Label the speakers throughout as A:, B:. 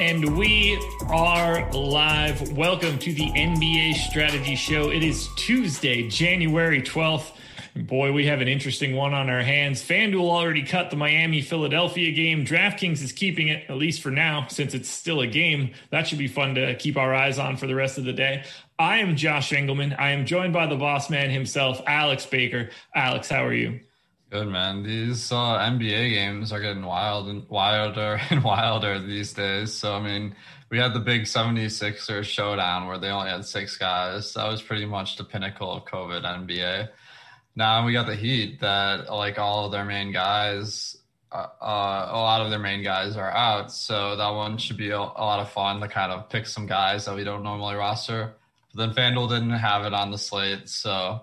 A: And we are live. Welcome to the NBA Strategy Show. It is Tuesday, January 12th. Boy, we have an interesting one on our hands. FanDuel already cut the Miami Philadelphia game. DraftKings is keeping it, at least for now, since it's still a game. That should be fun to keep our eyes on for the rest of the day. I am Josh Engleman. I am joined by the boss man himself, Alex Baker. Alex, how are you?
B: Good man. These uh, NBA games are getting wild and wilder and wilder these days. So I mean, we had the big 76ers showdown where they only had six guys. That was pretty much the pinnacle of COVID NBA. Now we got the Heat that like all of their main guys, uh, uh, a lot of their main guys are out. So that one should be a, lot of fun to kind of pick some guys that we don't normally roster. But then FanDuel didn't have it on the slate, so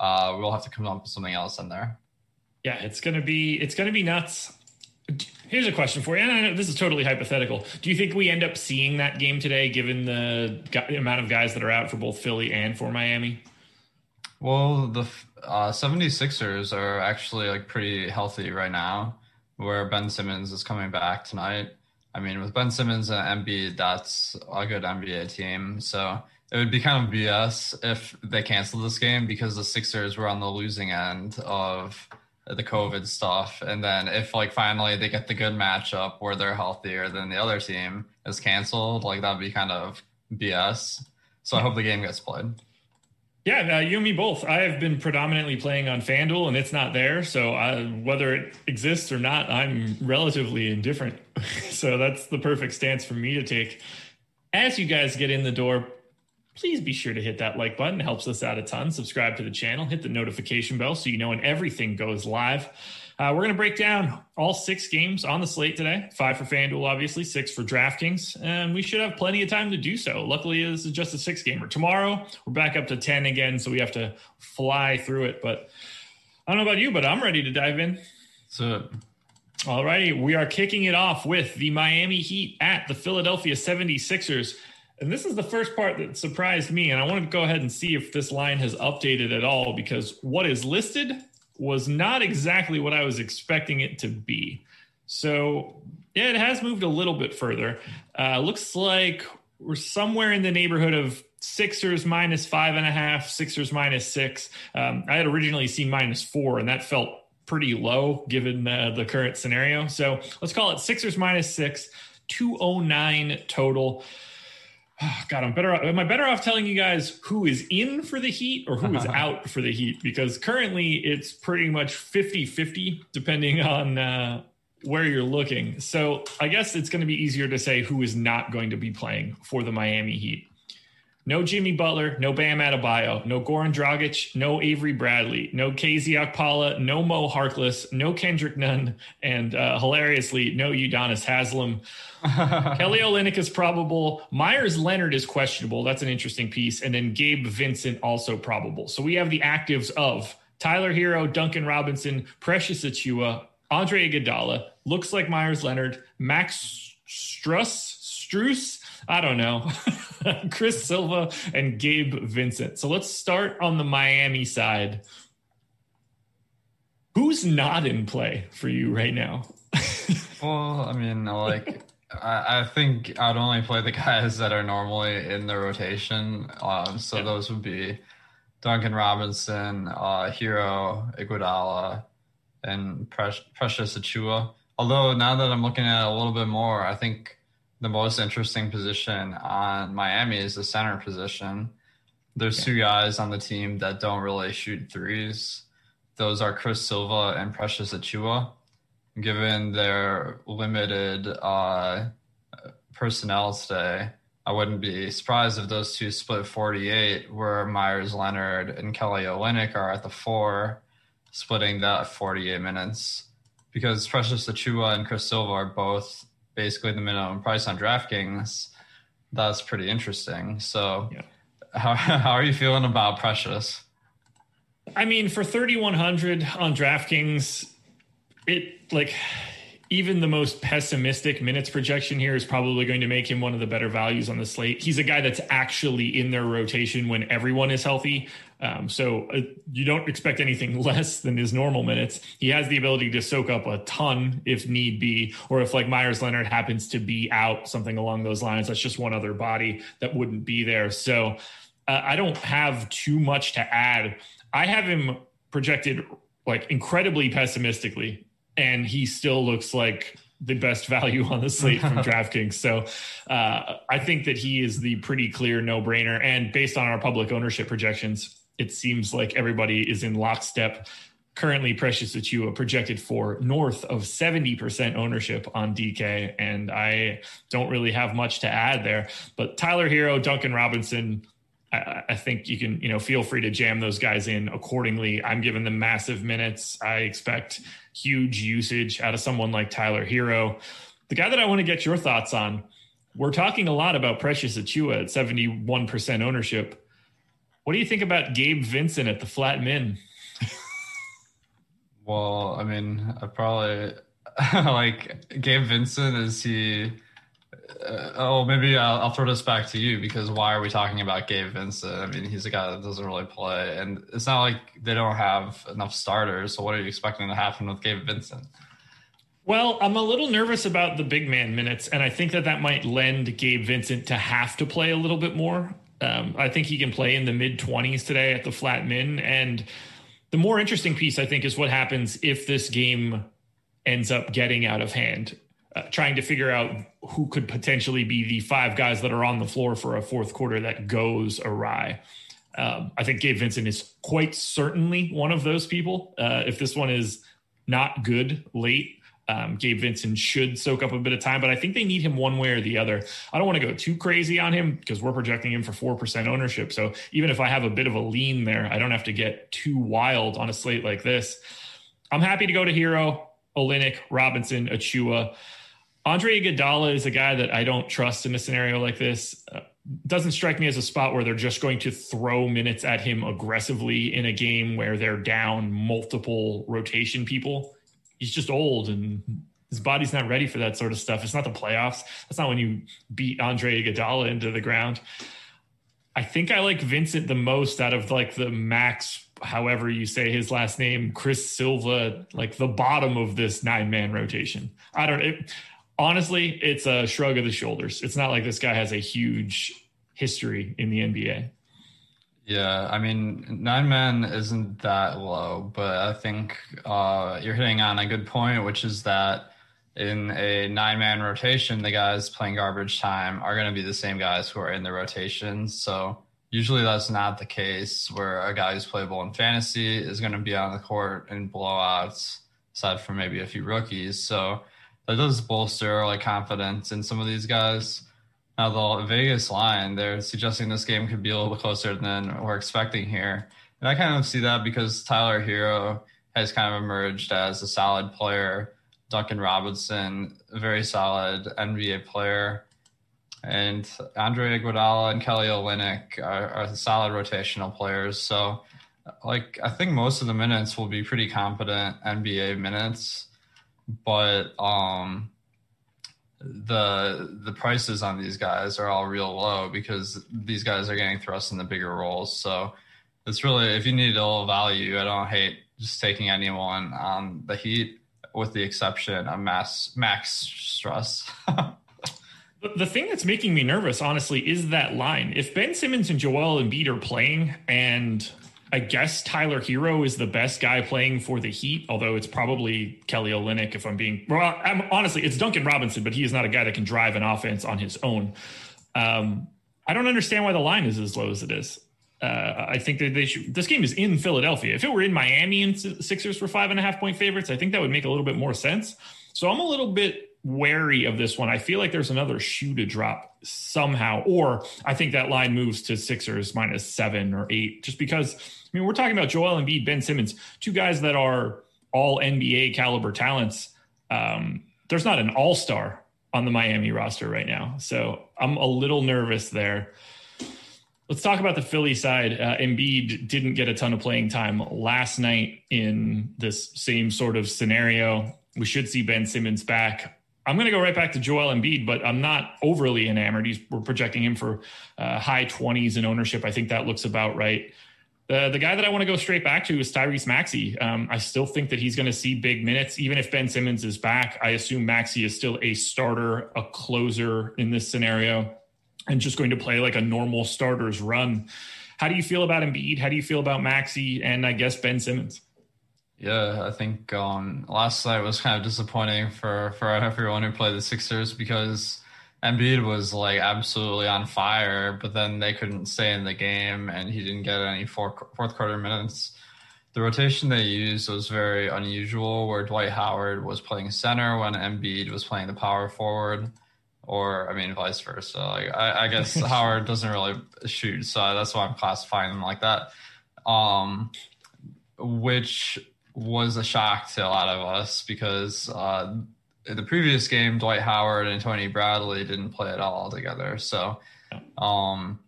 B: uh, we'll have to come up with something else in there.
A: Yeah, it's gonna be it's gonna be nuts. Here's a question for you, and I know this is totally hypothetical. Do you think we end up seeing that game today, given the amount of guys that are out for both Philly and for Miami?
B: Well, the uh, 76ers are actually like pretty healthy right now, where Ben Simmons is coming back tonight. I mean, with Ben Simmons and Embiid, that's a good NBA team. So it would be kind of BS if they canceled this game because the Sixers were on the losing end of the COVID stuff. And then if like finally they get the good matchup where they're healthier than the other team is canceled, like that'd be kind of BS. So I hope the game gets played.
A: Yeah, uh, you and me both. I have been predominantly playing on FanDuel and it's not there. So I, whether it exists or not, I'm relatively indifferent. so that's the perfect stance for me to take. As you guys get in the door, please be sure to hit that like button. It helps us out a ton. Subscribe to the channel, hit the notification bell so you know when everything goes live. Uh, we're going to break down all six games on the slate today. Five for FanDuel, obviously, six for DraftKings, and we should have plenty of time to do so. Luckily, this is just a six gamer. Tomorrow, we're back up to 10 again, so we have to fly through it. But I don't know about you, but I'm ready to dive in.
B: So,
A: all righty, we are kicking it off with the Miami Heat at the Philadelphia 76ers. And this is the first part that surprised me. And I want to go ahead and see if this line has updated at all because what is listed was not exactly what I was expecting it to be. So, yeah, it has moved a little bit further. Uh, looks like we're somewhere in the neighborhood of Sixers minus five and a half, Sixers minus six. Um, I had originally seen minus four, and that felt pretty low given uh, the current scenario. So let's call it Sixers minus six, 209 total. Oh, God, I'm better. Off, am I better off telling you guys who is in for the Heat or who is out for the Heat? Because currently it's pretty much 50 50, depending on uh, where you're looking. So I guess it's going to be easier to say who is not going to be playing for the Miami Heat. No Jimmy Butler, no Bam Adebayo, no Goran Dragic, no Avery Bradley, no KZ Okpala, no Mo Harkless, no Kendrick Nunn, and uh, hilariously, no Udonis Haslem. Kelly Olynyk is probable. Meyers Leonard is questionable. That's an interesting piece. And then Gabe Vincent also probable. So we have the actives of Tyler Herro, Duncan Robinson, Precious Achiuwa, Andre Iguodala. Looks like Meyers Leonard, Max Struss, Struess. I don't know. Chris Silva and Gabe Vincent. So let's start on the Miami side. Who's not in play for you right now?
B: well, I mean, like I, I, think I'd only play the guys that are normally in the rotation. Um, so yeah. those would be Duncan Robinson, uh, Herro, Iguodala, and Precious Achiuwa. Although now that I'm looking at it a little bit more, I think the most interesting position on Miami is the center position. There's yeah. two guys on the team that don't really shoot threes. Those are Chris Silva and Precious Achiuwa given their limited uh, personnel today, I wouldn't be surprised if those two split 48, where Meyers Leonard and Kelly Olynyk are at the four, splitting that 48 minutes. Because Precious Achiuwa and Chris Silva are both basically the minimum price on DraftKings. That's pretty interesting. So, yeah. how, how are you feeling about Precious?
A: I mean, for 3,100 on DraftKings, it like even the most pessimistic minutes projection here is probably going to make him one of the better values on the slate. He's a guy that's actually in their rotation when everyone is healthy. Um, so uh, you don't expect anything less than his normal minutes. He has the ability to soak up a ton if need be, or if like Meyers Leonard happens to be out, something along those lines. That's just one other body that wouldn't be there. So uh, I don't have too much to add. I have him projected like incredibly pessimistically and he still looks like the best value on the slate from DraftKings. So uh, I think that he is the pretty clear no brainer. And based on our public ownership projections, it seems like everybody is in lockstep. Currently, Precious Achiuwa projected for north of 70% ownership on DK. And I don't really have much to add there. But Tyler Herro, Duncan Robinson, I, I, think you can, you know, feel free to jam those guys in accordingly. I'm giving them massive minutes. I expect huge usage out of someone like Tyler Herro. The guy that I want to get your thoughts on, we're talking a lot about Precious Achiuwa at 71% ownership. What do you think about Gabe Vincent at the flat min?
B: well, I mean, I probably like Gabe Vincent. Is he? Uh, oh, maybe I'll, I'll, throw this back to you because why are we talking about Gabe Vincent? I mean, he's a guy that doesn't really play, and it's not like they don't have enough starters. So, what are you expecting to happen with Gabe Vincent?
A: Well, I'm a little nervous about the big man minutes, and I think that that might lend Gabe Vincent to have to play a little bit more. Um, I think he can play in the mid 20s today at the flat min. And the more interesting piece, I think, is what happens if this game ends up getting out of hand uh, trying to figure out who could potentially be the five guys that are on the floor for a fourth quarter that goes awry. Um, I think Gabe Vincent is quite certainly one of those people. Uh, if this one is not good late, um, Gabe Vincent should soak up a bit of time, but I think they need him one way or the other. I don't want to go too crazy on him because we're projecting him for 4% ownership. So even if I have a bit of a lean there, I don't have to get too wild on a slate like this. I'm happy to go to Herro, Olynyk, Robinson, Achiuwa. Andre Iguodala is a guy that I don't trust in a scenario like this. Uh, doesn't strike me as a spot where they're just going to throw minutes at him aggressively in a game where they're down multiple rotation people. He's just old and his body's not ready for that sort of stuff. It's not the playoffs. That's not when you beat Andre Iguodala into the ground. I think I like Vincent the most out of like the max, however you say his last name, Chris Silva, like the bottom of this nine man rotation. I don't. Honestly, it's a shrug of the shoulders. It's not like this guy has a huge history in the NBA.
B: Yeah, I mean, nine men isn't that low, but I think uh, you're hitting on a good point, which is that in a nine man rotation, the guys playing garbage time are going to be the same guys who are in the rotation. So usually that's not the case where a guy who's playable in fantasy is going to be on the court in blowouts, aside from maybe a few rookies. So that does bolster like confidence in some of these guys. Now the Vegas line, they're suggesting this game could be a little closer than we're expecting here. And I kind of see that because Tyler Herro has kind of emerged as a solid player. Duncan Robinson, very solid NBA player. And Andre Iguodala and Kelly Olynyk are, are solid rotational players. So, like, I think most of the minutes will be pretty competent NBA minutes but um, the the prices on these guys are all real low because these guys are getting thrust in the bigger roles. So it's really if you need a little value, I don't hate just taking anyone on the Heat, with the exception of Max Max Strus.
A: The thing that's making me nervous, honestly, is that line. If Ben Simmons and Joel Embiid are playing, and I guess Tyler Herro is the best guy playing for the Heat, although it's probably Kelly Olynyk. If I'm being well, I'm, honestly, it's Duncan Robinson, but he is not a guy that can drive an offense on his own. Um, I don't understand why the line is as low as it is. Uh, I think that they should. This game is in Philadelphia. If it were in Miami and Sixers were five and a half point favorites, I think that would make a little bit more sense. So I'm a little bit wary of this one. I feel like there's another shoe to drop somehow, or I think that line moves to Sixers minus seven or eight, just because. I mean, we're talking about Joel Embiid, Ben Simmons, two guys that are all NBA caliber talents. Um, there's not an all star on the Miami roster right now, so I'm a little nervous there. Let's talk about the Philly side. Uh, Embiid didn't get a ton of playing time last night in this same sort of scenario. We should see Ben Simmons back. I'm going to go right back to Joel Embiid, but I'm not overly enamored. He's, we're projecting him for uh, high 20s in ownership. I think that looks about right. The, the guy that I want to go straight back to is Tyrese Maxey. Um, I still think that he's going to see big minutes, even if Ben Simmons is back. I assume Maxey is still a starter, a closer in this scenario, and just going to play like a normal starter's run. How do you feel about Embiid? How do you feel about Maxey and I guess Ben Simmons?
B: Yeah, I think um, last night was kind of disappointing for for everyone who played the Sixers because Embiid was like absolutely on fire, but then they couldn't stay in the game, and he didn't get any fourth fourth quarter minutes. The rotation they used was very unusual, where Dwight Howard was playing center when Embiid was playing the power forward, or I mean vice versa. Like I, I guess Howard doesn't really shoot, so that's why I'm classifying them like that. Um, which was a shock to a lot of us because uh, in the previous game, Dwight Howard and Tony Bradley didn't play at all together. So um,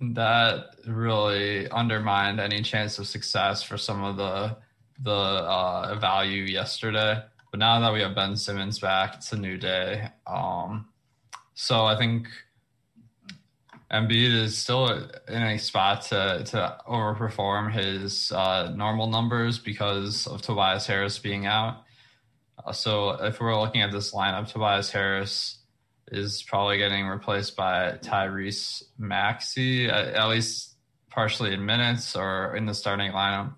B: that really undermined any chance of success for some of the the uh, value yesterday. But now that we have Ben Simmons back, it's a new day. Um, so I think Embiid is still in a spot to to overperform his uh, normal numbers because of Tobias Harris being out. Uh, so if we're looking at this lineup, Tobias Harris is probably getting replaced by Tyrese Maxey, at, at least partially in minutes or in the starting lineup.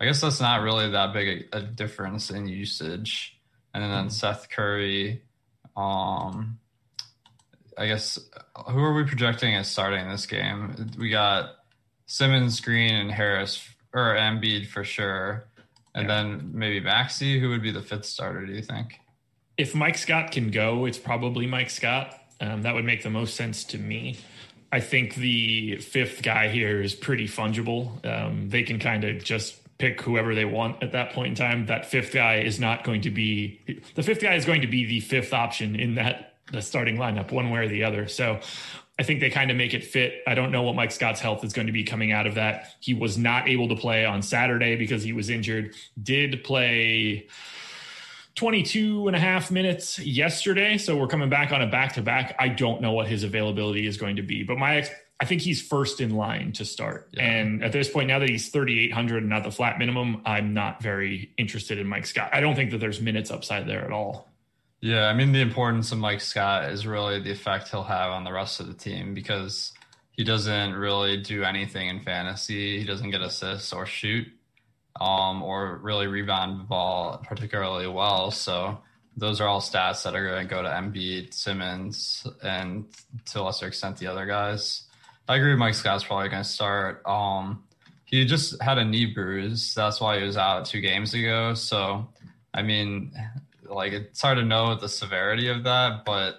B: I guess that's not really that big a, a difference in usage. And then mm-hmm. Seth Curry, um, I guess who are we projecting as starting this game? We got Simmons, Green, and Harris or Embiid for sure, and yeah. then maybe Maxey, Who would be the fifth starter? Do you think?
A: If Mike Scott can go, it's probably Mike Scott. Um, that would make the most sense to me. I think the fifth guy here is pretty fungible. Um, they can kind of just pick whoever they want at that point in time. That fifth guy is not going to be the fifth guy is going to be the fifth option in that the starting lineup one way or the other. So I think they kind of make it fit. I don't know what Mike Scott's health is going to be coming out of that. He was not able to play on Saturday because he was injured. Did play 22 and a half minutes yesterday. So we're coming back on a back to back. I don't know what his availability is going to be, but my ex- I think he's first in line to start. Yeah. And at this point, now that he's 3,800 and not the flat minimum, I'm not very interested in Mike Scott. I don't think that there's minutes upside there at all.
B: Yeah, I mean the importance of Mike Scott is really the effect he'll have on the rest of the team because he doesn't really do anything in fantasy. He doesn't get assists or shoot, um, or really rebound the ball particularly well. So those are all stats that are going to go to Embiid, Simmons, and to a lesser extent the other guys. I agree. Mike Scott's probably going to start. Um, he just had a knee bruise. That's why he was out two games ago. So, I mean, like it's hard to know the severity of that, but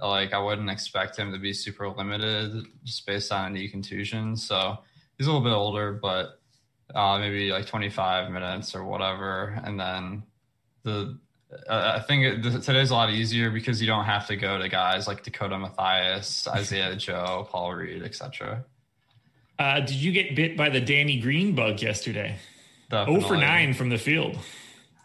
B: like I wouldn't expect him to be super limited just based on a knee contusion. So he's a little bit older, but uh, maybe like 25 minutes or whatever. And then the uh, I think it, today's a lot easier because you don't have to go to guys like Dakota Mathias, Isaiah Joe, Paul Reed, etc.
A: Uh, did you get bit by the Danny Green bug yesterday? Definitely. 0 for 9 from the field.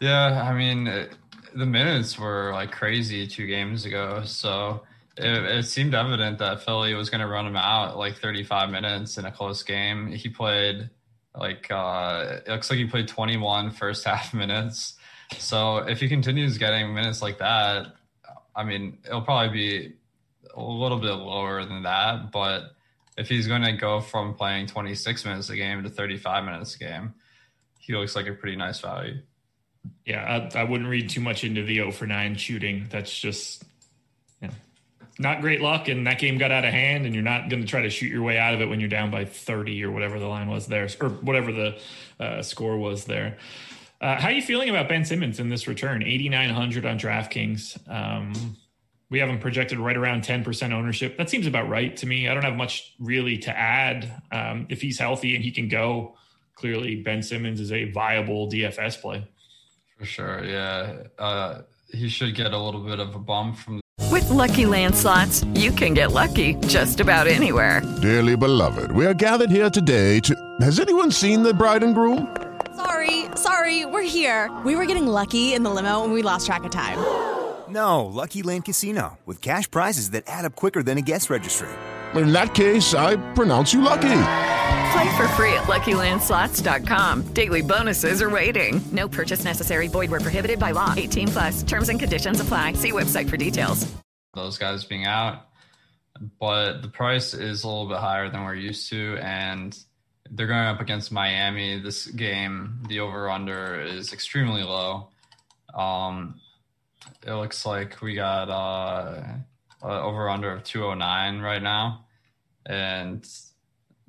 B: Yeah, I mean, it, the minutes were like crazy two games ago. So it, it seemed evident that Philly was going to run him out like 35 minutes in a close game. He played Like uh, it looks like he played 21 first half minutes. So if he continues getting minutes like that, I mean, it'll probably be a little bit lower than that. But if he's going to go from playing 26 minutes a game to 35 minutes a game, he looks like a pretty nice value.
A: Yeah, I, I wouldn't read too much into the 0 for 9 shooting. That's just yeah, not great luck. And that game got out of hand, and you're not going to try to shoot your way out of it when you're down by 30 or whatever the line was there, or whatever the uh, score was there. Uh, how are you feeling about Ben Simmons in this return? 8,900 on DraftKings. Um, we have him projected right around 10% ownership. That seems about right to me. I don't have much really to add. Um, if he's healthy and he can go, clearly Ben Simmons is a viable DFS play.
B: For sure. Yeah. Uh, he should get a little bit of a bump from.
C: With lucky landslots, you can get lucky just about anywhere.
D: Dearly beloved, we are gathered here today to. Has anyone seen the bride and groom?
E: Sorry, sorry, we're here. We were getting lucky in the limo and we lost track of time.
F: No, Lucky Land Casino, with cash prizes that add up quicker than a guest registry.
D: In that case, I pronounce you lucky.
C: Play for free at LuckyLandSlots.com. Daily bonuses are waiting. No purchase necessary. Void where prohibited by law. 18 plus. Terms and conditions apply. See website for details.
B: Those guys being out, but the price is a little bit higher than we're used to, and they're going up against Miami. This game, the over/under is extremely low. Um, it looks like we got uh, uh over under of 209 right now and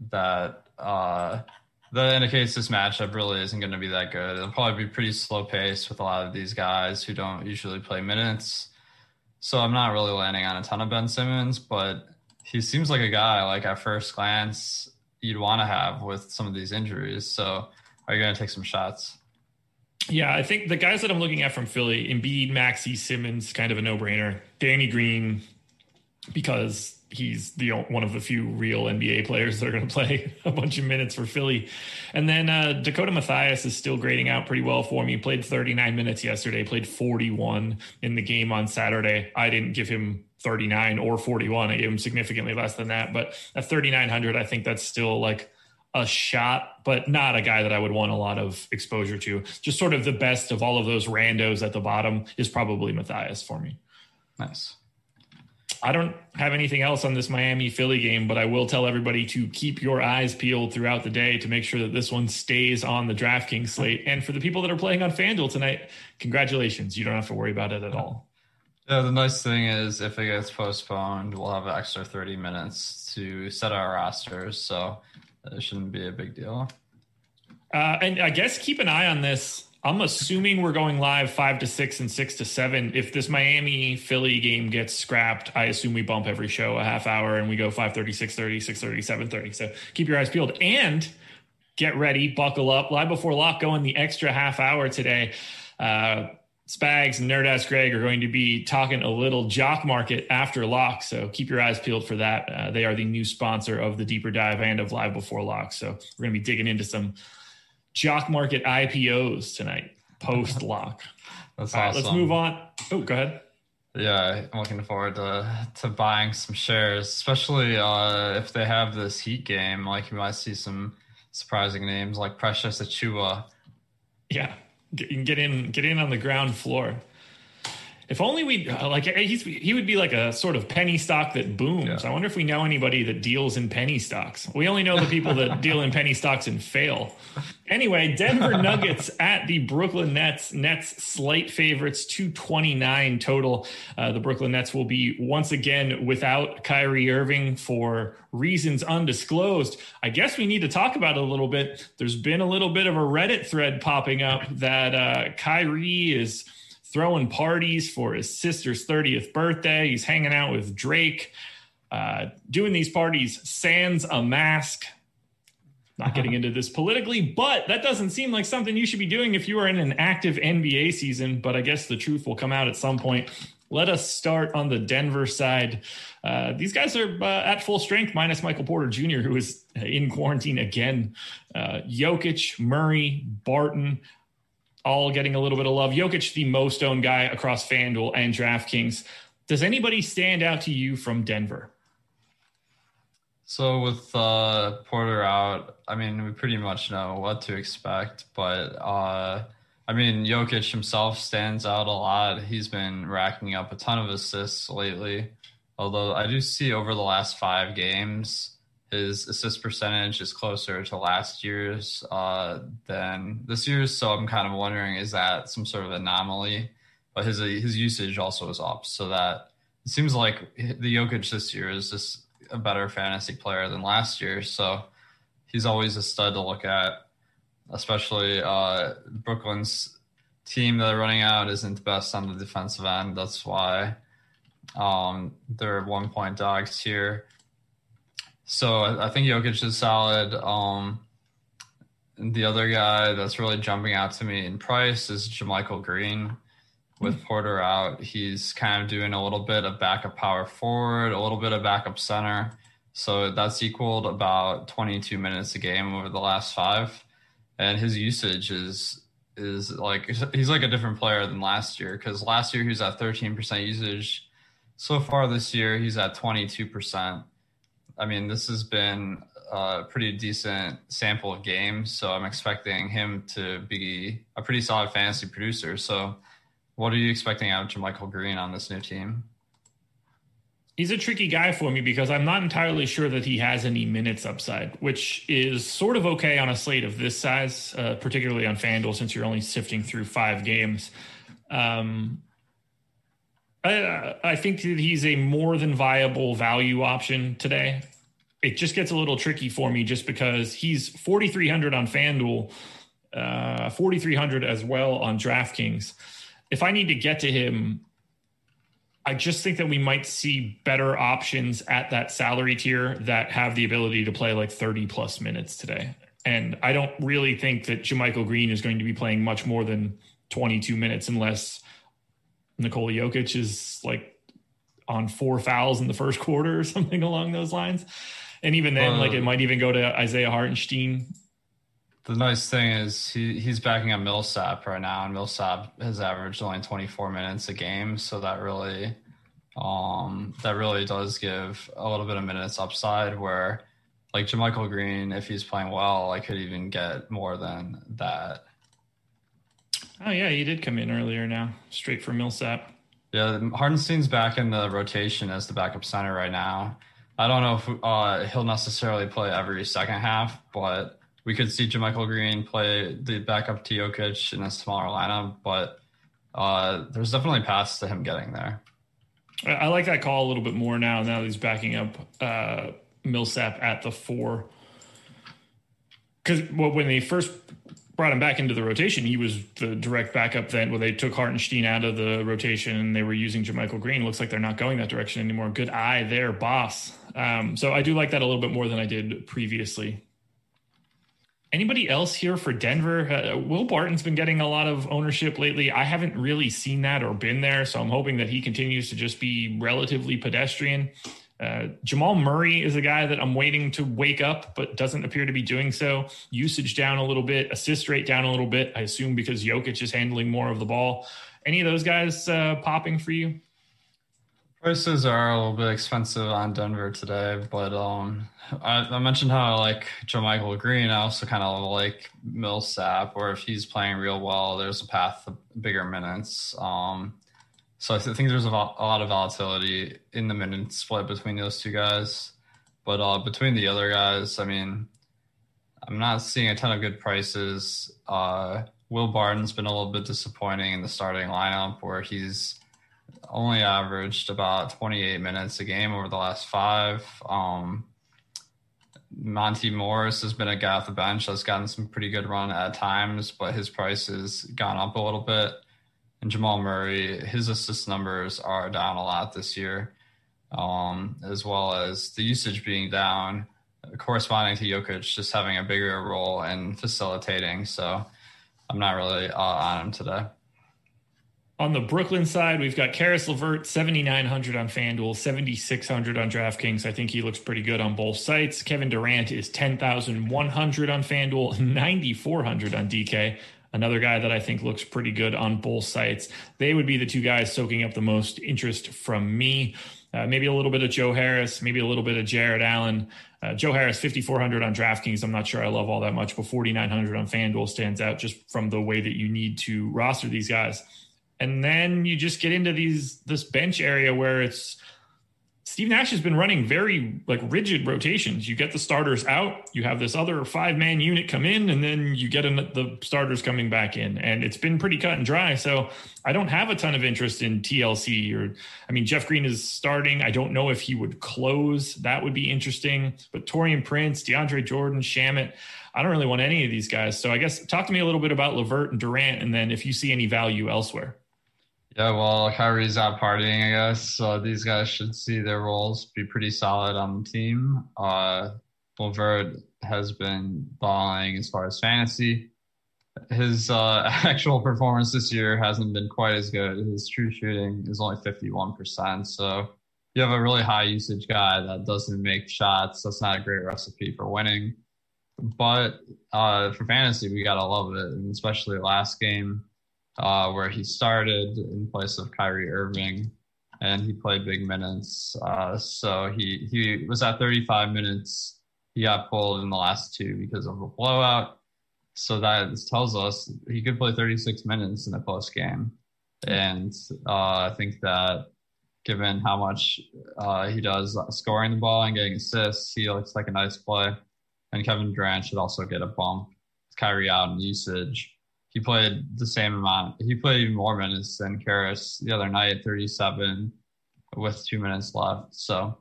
B: that uh that indicates this matchup really isn't going to be that good. It'll probably be pretty slow pace with a lot of these guys who don't usually play minutes. So i'm not really landing on a ton of ben simmons but he seems like a guy like at first glance you'd want to have with some of these injuries. So are you going to take some shots?
A: Yeah, I think the guys that I'm looking at from Philly, Embiid, Maxey, Simmons, kind of a no-brainer. Danny Green, because he's the one of the few real NBA players that are going to play a bunch of minutes for Philly. And then uh, Dakota Mathias is still grading out pretty well for me. Played 39 minutes yesterday, played 41 in the game on Saturday. I didn't give him 39 or 41. I gave him significantly less than that. But at 3,900, I think that's still like a shot, but not a guy that I would want a lot of exposure to. Just sort of the best of all of those randos at the bottom is probably Mathias for me.
B: Nice.
A: I don't have anything else on this Miami Philly game, but I will tell everybody to keep your eyes peeled throughout the day to make sure that this one stays on the DraftKings slate. And for the people that are playing on FanDuel tonight, congratulations. You don't have to worry about it at all.
B: Yeah, the nice thing is if it gets postponed, we'll have extra 30 minutes to set our rosters. So it shouldn't be a big deal.
A: Uh, and I guess keep an eye on this. I'm assuming we're going live five to six and six to seven. If this Miami Philly game gets scrapped, I assume we bump every show a half hour and we go 5:30, 6:30, 6:30, 7:30. So keep your eyes peeled and get ready, buckle up. Live before lock going the extra half hour today. Uh, Spags and Nerdass Greg are going to be talking a little jock market after lock. So keep your eyes peeled for that. Uh, they are the new sponsor of the deeper dive and of live before lock. So we're going to be digging into some jock market IPOs tonight, post lock.
B: That's
A: All
B: awesome.
A: right, let's move on. Oh, go ahead.
B: Yeah, I'm looking forward to to buying some shares, especially uh, if they have this Heat game. Like you might see some surprising names like Precious Achua.
A: Yeah, get, get in, get in on the ground floor. If only we like he's he would be like a sort of penny stock that booms.
B: Yeah.
A: I wonder if we know anybody that deals in penny stocks. We only know the people that deal in penny stocks and fail. Anyway, Denver Nuggets at the Brooklyn Nets. Nets slight favorites, 229 total. Uh, the Brooklyn Nets will be once again without Kyrie Irving for reasons undisclosed. I guess we need to talk about it a little bit. There's been a little bit of a Reddit thread popping up that uh, Kyrie is throwing parties for his sister's 30th birthday. He's hanging out with Drake, uh, doing these parties sans a mask. Not getting into this politically, but that doesn't seem like something you should be doing if you are in an active NBA season. But I guess the truth will come out at some point. Let us start on the Denver side. Uh, these guys are uh, at full strength, minus Michael Porter Jr., who is in quarantine again. Uh, Jokic, Murray, Barton, all getting a little bit of love. Jokic, the most owned guy across FanDuel and DraftKings. Does anybody stand out to you from Denver?
B: So with uh, Porter out, I mean, we pretty much know what to expect. But uh, I mean, Jokic himself stands out a lot. He's been racking up a ton of assists lately. Although I do see over the last five games, his assist percentage is closer to last year's uh, than this year's. So I'm kind of wondering, is that some sort of anomaly? But his his usage also is up, so that it seems like the Jokic this year is just a better fantasy player than last year. So he's always a stud to look at, especially uh, Brooklyn's team that they're running out isn't the best on the defensive end. That's why um, they're one point dogs here. So I, I think Jokic is solid. Um, the other guy that's really jumping out to me in price is JaMychal Green with Porter out, he's kind of doing a little bit of backup power forward, a little bit of backup center. So that's equaled about 22 minutes a game over the last five. And his usage is is like he's like a different player than last year because last year he was at 13% usage. So far this year he's at 22%. I mean, this has been a pretty decent sample of games, so I'm expecting him to be a pretty solid fantasy producer. So what are you expecting out of Michael Green on this new team?
A: He's a tricky guy for me because I'm not entirely sure that he has any minutes upside, which is sort of okay on a slate of this size, uh, particularly on FanDuel since you're only sifting through five games. Um, I, I think that he's a more than viable value option today. It just gets a little tricky for me just because he's 4,300 on FanDuel, uh, 4,300 as well on DraftKings if I need to get to him, I just think that we might see better options at that salary tier that have the ability to play like 30 plus minutes today. And I don't really think that JaMychal Green is going to be playing much more than 22 minutes unless Nikola Jokic is like on four fouls in the first quarter or something along those lines. And even then, uh, like it might even go to Isaiah Hartenstein
B: the nice thing is he, he's backing up Millsap right now, and Millsap has averaged only 24 minutes a game, so that really um, that really does give a little bit of minutes upside. Where like JaMychal Green, if he's playing well, I could even get more than that.
A: Oh yeah, he did come in earlier now, straight from Millsap.
B: Yeah, Hartenstein's back in the rotation as the backup center right now. I don't know if uh, he'll necessarily play every second half, but we could see JaMychal Green play the backup to Jokic in a smaller lineup, but uh, there's definitely paths to him getting there.
A: I like that call a little bit more now. Now he's backing up uh, Millsap at the four. Because when they first brought him back into the rotation, he was the direct backup. Then, when they took Hartenstein out of the rotation and they were using JaMychal Green, looks like they're not going that direction anymore. Good eye there, boss. Um, so I do like that a little bit more than I did previously. Anybody else here for Denver? Uh, Will Barton's been getting a lot of ownership lately. I haven't really seen that or been there, so I'm hoping that he continues to just be relatively pedestrian. Uh, Jamal Murray is a guy that I'm waiting to wake up, but doesn't appear to be doing so. Usage down a little bit, assist rate down a little bit. I assume because Jokic is handling more of the ball. Any of those guys uh, popping for you?
B: Prices are a little bit expensive on Denver today, but um, I, I, mentioned how I like JaMychal Green. I also kind of like Millsap, or if he's playing real well, there's a path to bigger minutes. Um, so I think there's a, a, lot of volatility in the minute split between those two guys. But uh, between the other guys, I mean, I'm not seeing a ton of good prices. Uh, Will Barton's been a little bit disappointing in the starting lineup, where he's only averaged about 28 minutes a game over the last five. Um, Monte Morris has been a guy off the bench that's gotten some pretty good run at times, but his price has gone up a little bit. And Jamal Murray, his assist numbers are down a lot this year, um, as well as the usage being down, corresponding to Jokic just having a bigger role in facilitating. So I'm not really uh, on him today.
A: On the Brooklyn side, we've got Caris LeVert, 7,900 on FanDuel, 7,600 on DraftKings. I think he looks pretty good on both sites. Kevin Durant is 10,100 on FanDuel, 9,400 on DK. Another guy that I think looks pretty good on both sites. They would be the two guys soaking up the most interest from me. Uh, maybe a little bit of Joe Harris, maybe a little bit of Jarrett Allen. Uh, Joe Harris, 5,400 on DraftKings. I'm not sure I love all that much, but 4,900 on FanDuel stands out just from the way that you need to roster these guys. And then you just get into these this bench area where it's Steve Nash has been running very like rigid rotations. You get the starters out, you have this other five man unit come in, and then you get in the starters coming back in, and it's been pretty cut and dry. So I don't have a ton of interest in TLC or I mean Jeff Green is starting. I don't know if he would close. That would be interesting. But Taurean Prince, DeAndre Jordan, Shamet, I don't really want any of these guys. So I guess talk to me a little bit about LeVert and Durant, and then if you see any value elsewhere.
B: Yeah, well, Kyrie's out partying, I guess. So these guys should see their roles be pretty solid on the team. Uh, LeVert has been balling as far as fantasy. His uh, actual performance this year hasn't been quite as good. His true shooting is only 51%. So you have a really high usage guy that doesn't make shots. That's not a great recipe for winning. But uh, for fantasy, we got to love it. And especially last game, uh, where he started in place of Kyrie Irving, and he played big minutes. Uh, so he he was at 35 minutes. He got pulled in the last two because of a blowout. So that tells us he could play 36 minutes in the post game, and uh, I think that given how much uh, he does scoring the ball and getting assists, he looks like a nice play. And Kevin Durant should also get a bump. Kyrie out in usage he played the same amount. He played even more minutes than Caris the other night, 37 with two minutes left. So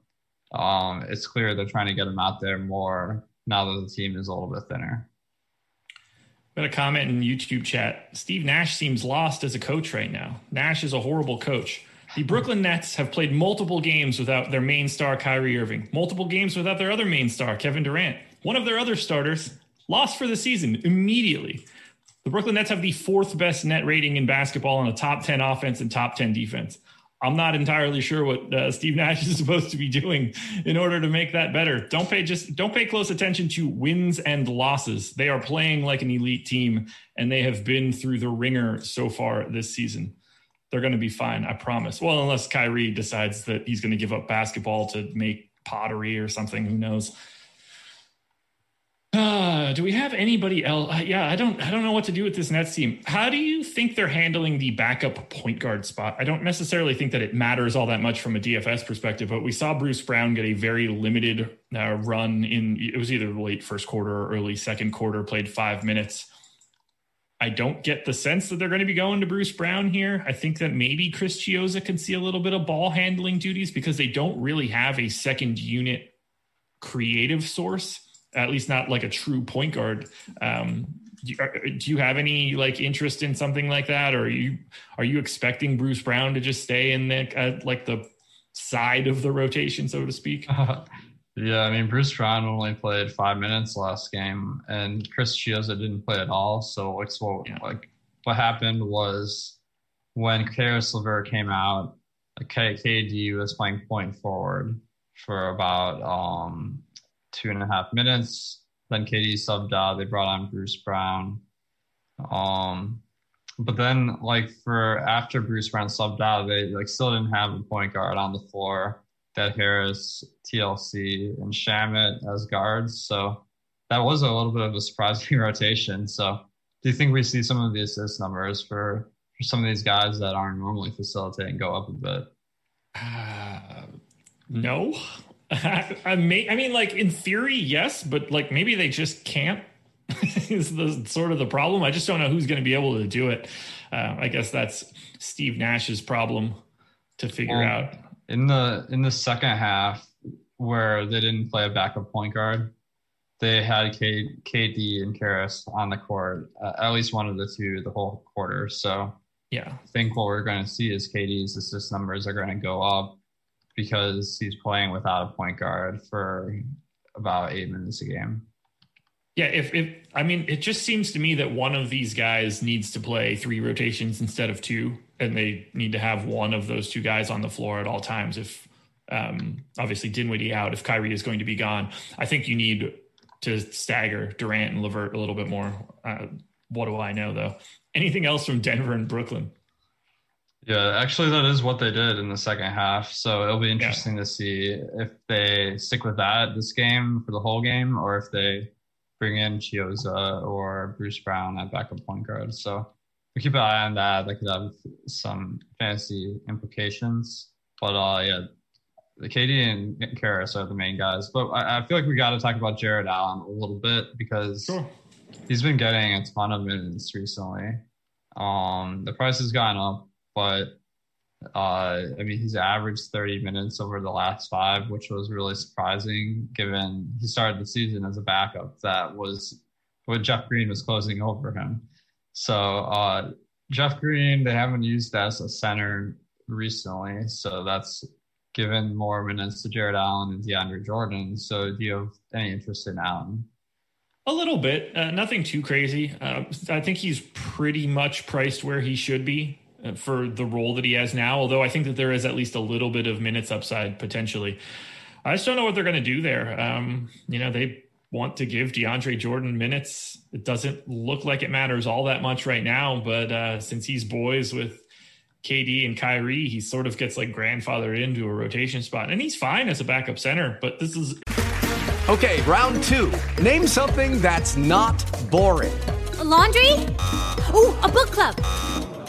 B: um, it's clear they're trying to get him out there more now that the team is a little bit thinner.
A: Got a comment in YouTube chat. Steve Nash seems lost as a coach right now. Nash is a horrible coach. The Brooklyn Nets have played multiple games without their main star, Kyrie Irving, multiple games without their other main star, Kevin Durant. One of their other starters lost for the season immediately. The Brooklyn Nets have the fourth best net rating in basketball and a top 10 offense and top 10 defense. I'm not entirely sure what uh, Steve Nash is supposed to be doing in order to make that better. Don't pay just don't pay close attention to wins and losses. They are playing like an elite team and they have been through the ringer so far this season. They're going to be fine, I promise. Well, unless Kyrie decides that he's going to give up basketball to make pottery or something, who knows. Uh, do we have anybody else? Uh, yeah, I don't. I don't know what to do with this Nets team. How do you think they're handling the backup point guard spot? I don't necessarily think that it matters all that much from a DFS perspective, but we saw Bruce Brown get a very limited uh, run in. It was either late first quarter or early second quarter. Played five minutes. I don't get the sense that they're going to be going to Bruce Brown here. I think that maybe Chris Chiozza can see a little bit of ball handling duties because they don't really have a second unit creative source at least not like a true point guard. Um, do, you have any like interest in something like that, or are you are you expecting Bruce Brown to just stay in the uh, like the side of the rotation, so to speak? Uh,
B: yeah, I mean Bruce Brown only played five minutes last game, and Chris Chiozza didn't play at all. So it's what yeah. like what happened was when Caris LeVert came out, KD was playing point forward for about um two and a half minutes. Then KD subbed out. They brought on Bruce Brown. Um, but then like for after Bruce Brown subbed out, they like still didn't have a point guard on the floor. That Harris, TLC, and Shamet as guards. So that was a little bit of a surprising rotation. So do you think we see some of the assist numbers for, for some of these guys that aren't normally facilitating go up a bit?
A: Uh, no, I, may, I mean, like in theory, yes, but like maybe they just can't. is the sort of the problem. I just don't know who's going to be able to do it. Uh, I guess that's Steve Nash's problem to figure out.
B: In the in the second half, where they didn't play a backup point guard, they had K, KD and Caris on the court, uh, at least one of the two, the whole quarter. So
A: yeah,
B: I think what we're going to see is KD's assist numbers are going to go up because he's playing without a point guard for about eight minutes a game.
A: Yeah, if, if I mean, it just seems to me that one of these guys needs to play three rotations instead of two, and they need to have one of those two guys on the floor at all times. If um, obviously Dinwiddie out, if Kyrie is going to be gone, I think you need to stagger Durant and LeVert a little bit more. Uh, what do I know though? Anything else from Denver and Brooklyn?
B: Yeah, actually, that is what they did in the second half. So it'll be interesting yeah. to see if they stick with that this game for the whole game, or if they bring in Chiozza or Bruce Brown at backup point guard. So we keep an eye on that. That could have some fantasy implications. But uh, yeah, the KD and Caris are the main guys. But I, I feel like we got to talk about Jarrett Allen a little bit because sure. he's been getting a ton of minutes recently. Um, the price has gone up but uh, I mean, he's averaged 30 minutes over the last five, which was really surprising given he started the season as a backup. That was what Jeff Green was closing over him. So, uh, Jeff Green, they haven't used as a center recently. So that's given more minutes to Jarrett Allen and DeAndre Jordan. So, do you have any interest in Allen?
A: A little bit, uh, nothing too crazy. Uh, I think he's pretty much priced where he should be. For the role that he has now. Although I think that there is at least a little bit of minutes upside potentially. I just don't know what they're going to do there. Um, you know, they want to give DeAndre Jordan minutes. It doesn't look like it matters all that much right now, but uh, since he's boys with KD and Kyrie, he sort of gets like grandfathered into a rotation spot, and he's fine as a backup center. But this is
G: okay. Round two. Name something that's not boring.
H: A laundry. Ooh, a book club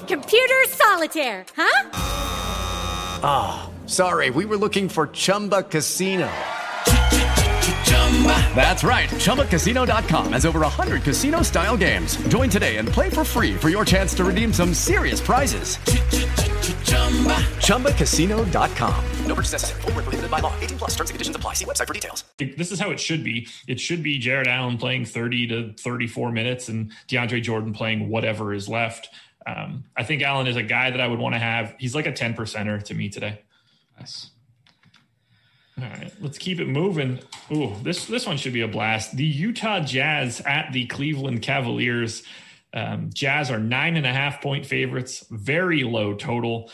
H: Computer solitaire, huh?
G: Ah, oh, sorry, we were looking for Chumba Casino. That's right. ChumbaCasino.com has over 100 casino style games. Join today and play for free for your chance to redeem some serious prizes. ChumbaCasino.com. No purchase necessary. Full prohibited by law. 18 plus terms and conditions apply. See website for details.
A: This is how it should be. It should be Jarrett Allen playing 30 to 34 minutes and DeAndre Jordan playing whatever is left. Um, I think Allen is a guy that I would want to have. He's like a 10 percenter to me today.
B: Nice.
A: All right, let's keep it moving. Ooh, this this one should be a blast. The Utah Jazz at the Cleveland Cavaliers. Um, Jazz are nine and a half point favorites, very low total.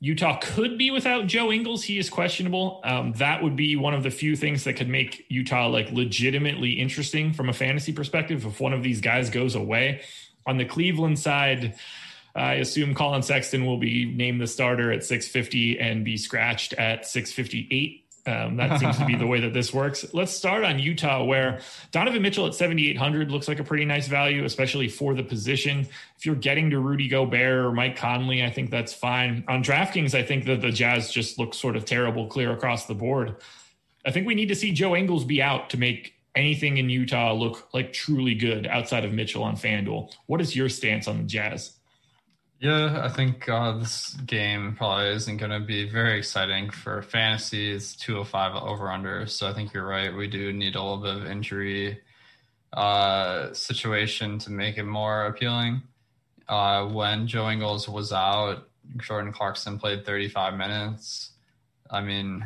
A: Utah could be without Joe Ingles. He is questionable. Um, that would be one of the few things that could make Utah like legitimately interesting from a fantasy perspective if one of these guys goes away. On the Cleveland side, I assume Collin Sexton will be named the starter at 650 and be scratched at 658. Um, that seems to be the way that this works. Let's start on Utah, where Donovan Mitchell at 7,800 looks like a pretty nice value, especially for the position. If you're getting to Rudy Gobert or Mike Conley, I think that's fine. On DraftKings, I think that the Jazz just look sort of terrible clear across the board. I think we need to see Joe Ingles be out to make anything in Utah look like truly good outside of Mitchell on FanDuel. What is your stance on the Jazz?
B: Yeah, I think uh, this game probably isn't going to be very exciting for fantasy. It's 205 over under. So I think you're right. We do need a little bit of injury uh, situation to make it more appealing. Uh, when Joe Ingles was out, Jordan Clarkson played 35 minutes. I mean,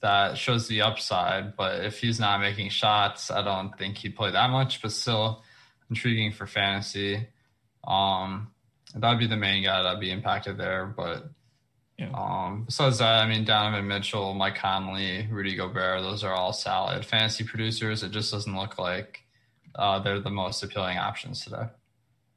B: that shows the upside, but if he's not making shots, I don't think he'd play that much, but still intriguing for fantasy. Um, that'd be the main guy that'd be impacted there. But yeah. um, besides that, I mean, Donovan Mitchell, Mike Conley, Rudy Gobert, those are all solid fantasy producers. It just doesn't look like uh, they're the most appealing options today.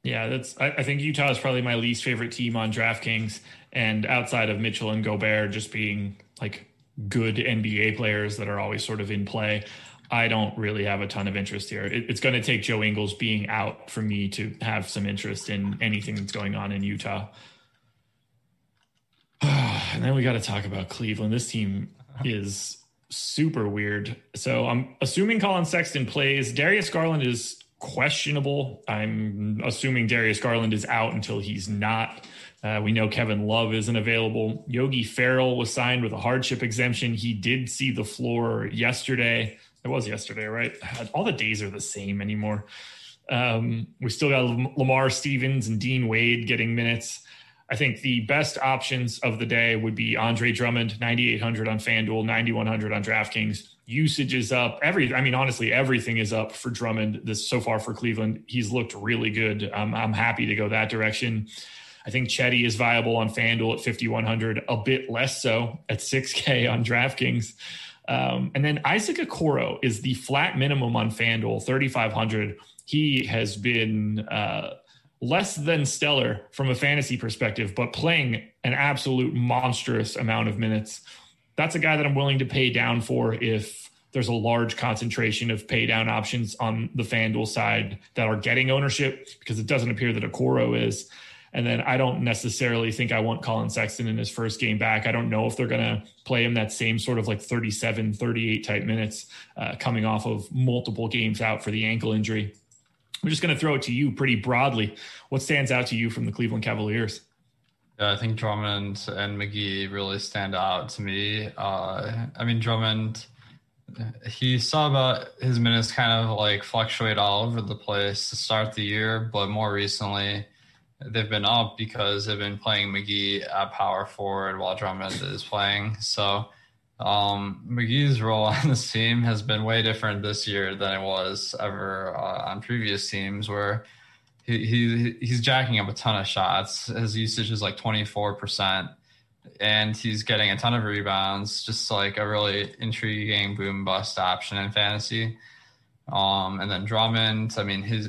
A: Yeah, that's. I, I, think Utah is probably my least favorite team on DraftKings, and outside of Mitchell and Gobert just being like good NBA players that are always sort of in play. I don't really have a ton of interest here. It, it's going to take Joe Ingles being out for me to have some interest in anything that's going on in Utah. and then we got to talk about Cleveland. This team is super weird. So I'm assuming Collin Sexton plays. Darius Garland is questionable. I'm assuming Darius Garland is out until he's not. Uh, we know Kevin Love isn't available. Yogi Ferrell was signed with a hardship exemption. He did see the floor yesterday. It was yesterday, right? All the days are the same anymore. Um, we still got Lamar Stevens and Dean Wade getting minutes. I think the best options of the day would be Andre Drummond, 9,800 on FanDuel, 9,100 on DraftKings. Usage is up. Every, I mean, honestly, everything is up for Drummond this so far for Cleveland. He's looked really good. Um, I'm happy to go that direction. I think Cedi is viable on FanDuel at 5,100, a bit less so at 6K on DraftKings. Um, and then Isaac Okoro is the flat minimum on FanDuel, 3,500. He has been uh, less than stellar from a fantasy perspective, but playing an absolute monstrous amount of minutes. That's a guy that I'm willing to pay down for if there's a large concentration of pay down options on the FanDuel side that are getting ownership because it doesn't appear that Okoro is. And then I don't necessarily think I want Collin Sexton in his first game back. I don't know if they're going to play him that same sort of like 37, 38 type minutes uh, coming off of multiple games out for the ankle injury. I'm just going to throw it to you pretty broadly. What stands out to you from the Cleveland Cavaliers?
B: Yeah, I think Drummond and McGee really stand out to me. Uh, I mean, Drummond, he saw about his minutes kind of like fluctuate all over the place to start the year, but more recently, they've been up because they've been playing McGee at power forward while Drummond is playing. So um, McGee's role on this team has been way different this year than it was ever uh, on previous teams where he, he he's jacking up a ton of shots. His usage is like 24%, and he's getting a ton of rebounds, just like a really intriguing boom bust option in fantasy. Um, and then Drummond, I mean, his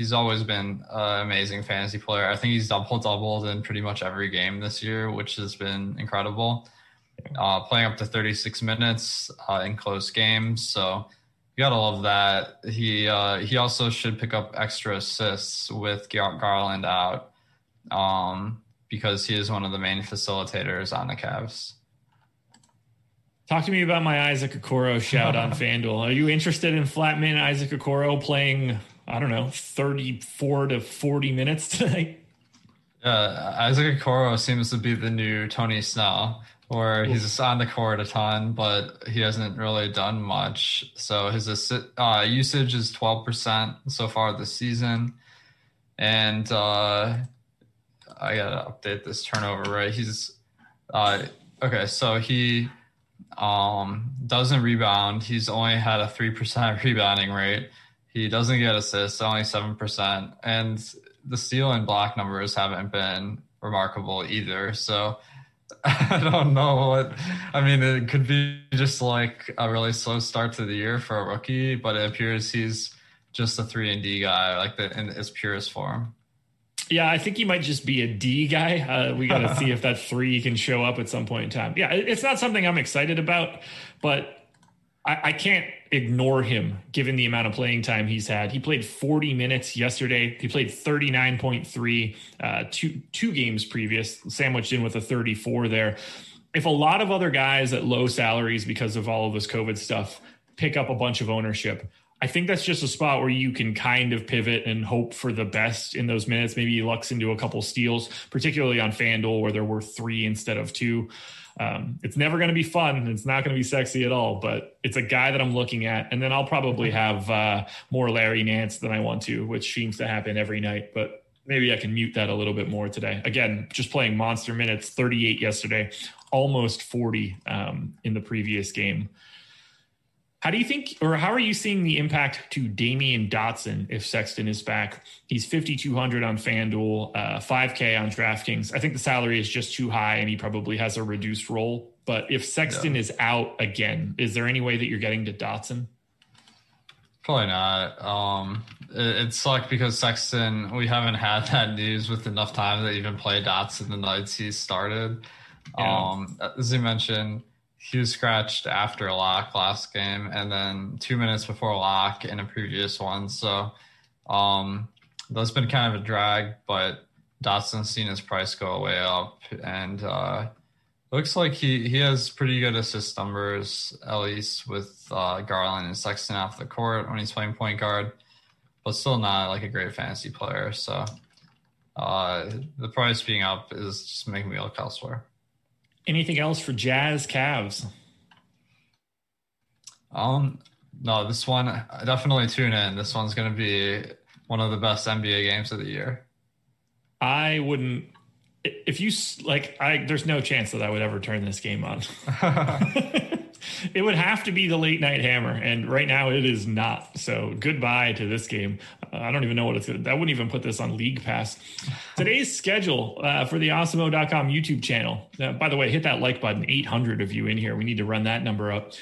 B: he's always been an amazing fantasy player. I think he's double doubled in pretty much every game this year, which has been incredible uh, playing up to 36 minutes uh, in close games. So you gotta love that. He uh, he also should pick up extra assists with Garland out um, because he is one of the main facilitators on the Cavs.
A: Talk to me about my Isaac Okoro shout on FanDuel. Are you interested in flatman Isaac Okoro playing, I don't know, 34 to 40 minutes tonight?
B: Yeah, Isaac Okoro seems to be the new Tony Snell where he's on the court a ton, but he hasn't really done much. So his uh, usage is 12% so far this season. And uh, I got to update this turnover, right? He's uh, okay. So he um, doesn't rebound. He's only had a 3% rebounding rate. He doesn't get assists, only 7%. And the steal and block numbers haven't been remarkable either. So I don't know what. I mean, it could be just like a really slow start to the year for a rookie, but it appears he's just a three and D guy, like the in its purest form.
A: Yeah, I think he might just be a D guy. Uh, we got to see if that three can show up at some point in time. Yeah, it's not something I'm excited about, but I, I, can't ignore him given the amount of playing time he's had. He played 40 minutes yesterday. He played 39.3 uh, two two games previous, sandwiched in with a 34 there. If a lot of other guys at low salaries because of all of this COVID stuff pick up a bunch of ownership, I think that's just a spot where you can kind of pivot and hope for the best in those minutes. Maybe he lucks into a couple steals, particularly on FanDuel where there were three instead of two. Um, it's never going to be fun. It's not going to be sexy at all, but it's a guy that I'm looking at. And then I'll probably have uh, more Larry Nance than I want to, which seems to happen every night. But maybe I can mute that a little bit more today. Again, just playing monster minutes, 38 yesterday, almost 40 um, in the previous game. How do you think, or how are you seeing the impact to Damyean Dotson if Sexton is back? He's 5,200 on FanDuel, uh, 5K on DraftKings. I think the salary is just too high and he probably has a reduced role. But if Sexton yeah. is out again, is there any way that you're getting to Dotson?
B: Probably not. Um, it, it sucked because Sexton, we haven't had that news with enough time to even play Dotson the nights he started. Yeah. Um, as you mentioned, he was scratched after lock last game and then two minutes before lock in a previous one. So um, that's been kind of a drag, but Dotson's seen his price go way up and uh, looks like he, he has pretty good assist numbers, at least with uh, Garland and Sexton off the court when he's playing point guard, but still not like a great fantasy player. So uh, the price being up is just making me look elsewhere.
A: Anything else for Jazz Cavs?
B: Um, no, this one definitely tune in. This one's going to be one of the best NBA games of the year.
A: I wouldn't. If you like, I there's no chance that I would ever turn this game on. it would have to be the late night hammer, and right now it is not. So goodbye to this game. Uh, I don't even know what it's. I wouldn't even put this on League Pass. Today's schedule uh, for the Awesemo.com YouTube channel. Uh, by the way, hit that like button. 800 of you in here. We need to run that number up.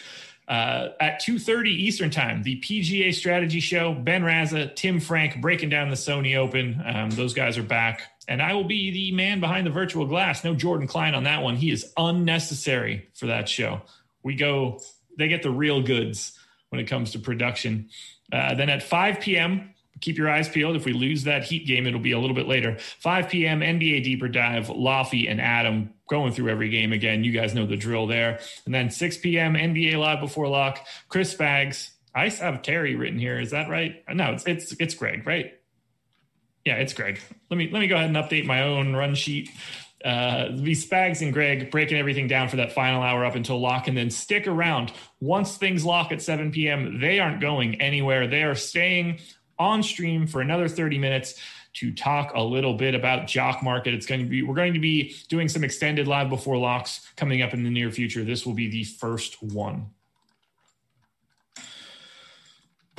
A: Uh, at 2.30 Eastern Time, the PGA Strategy Show, Ben Raza, Tim Frank breaking down the Sony Open. Um, those guys are back. And I will be the man behind the virtual glass. No Jordan Klein on that one. He is unnecessary for that show. We go, they get the real goods when it comes to production. Uh, then at 5 p.m., keep your eyes peeled. If we lose that Heat game, it'll be a little bit later. 5 p.m. NBA Deeper Dive, Laffy and Adam going through every game again. You guys know the drill there. And then 6 p.m. NBA Live Before Lock, Chris Spags. I have Terry written here. Is that right? No, it's it's it's Greg, right? Yeah, it's Greg. Let me let me go ahead and update my own run sheet. Uh, be Spags and Greg breaking everything down for that final hour up until lock, and then stick around. Once things lock at 7 p.m., they aren't going anywhere. They are staying on stream for another 30 minutes to talk a little bit about jock market it's going to be we're going to be doing some extended live before locks coming up in the near future this will be the first one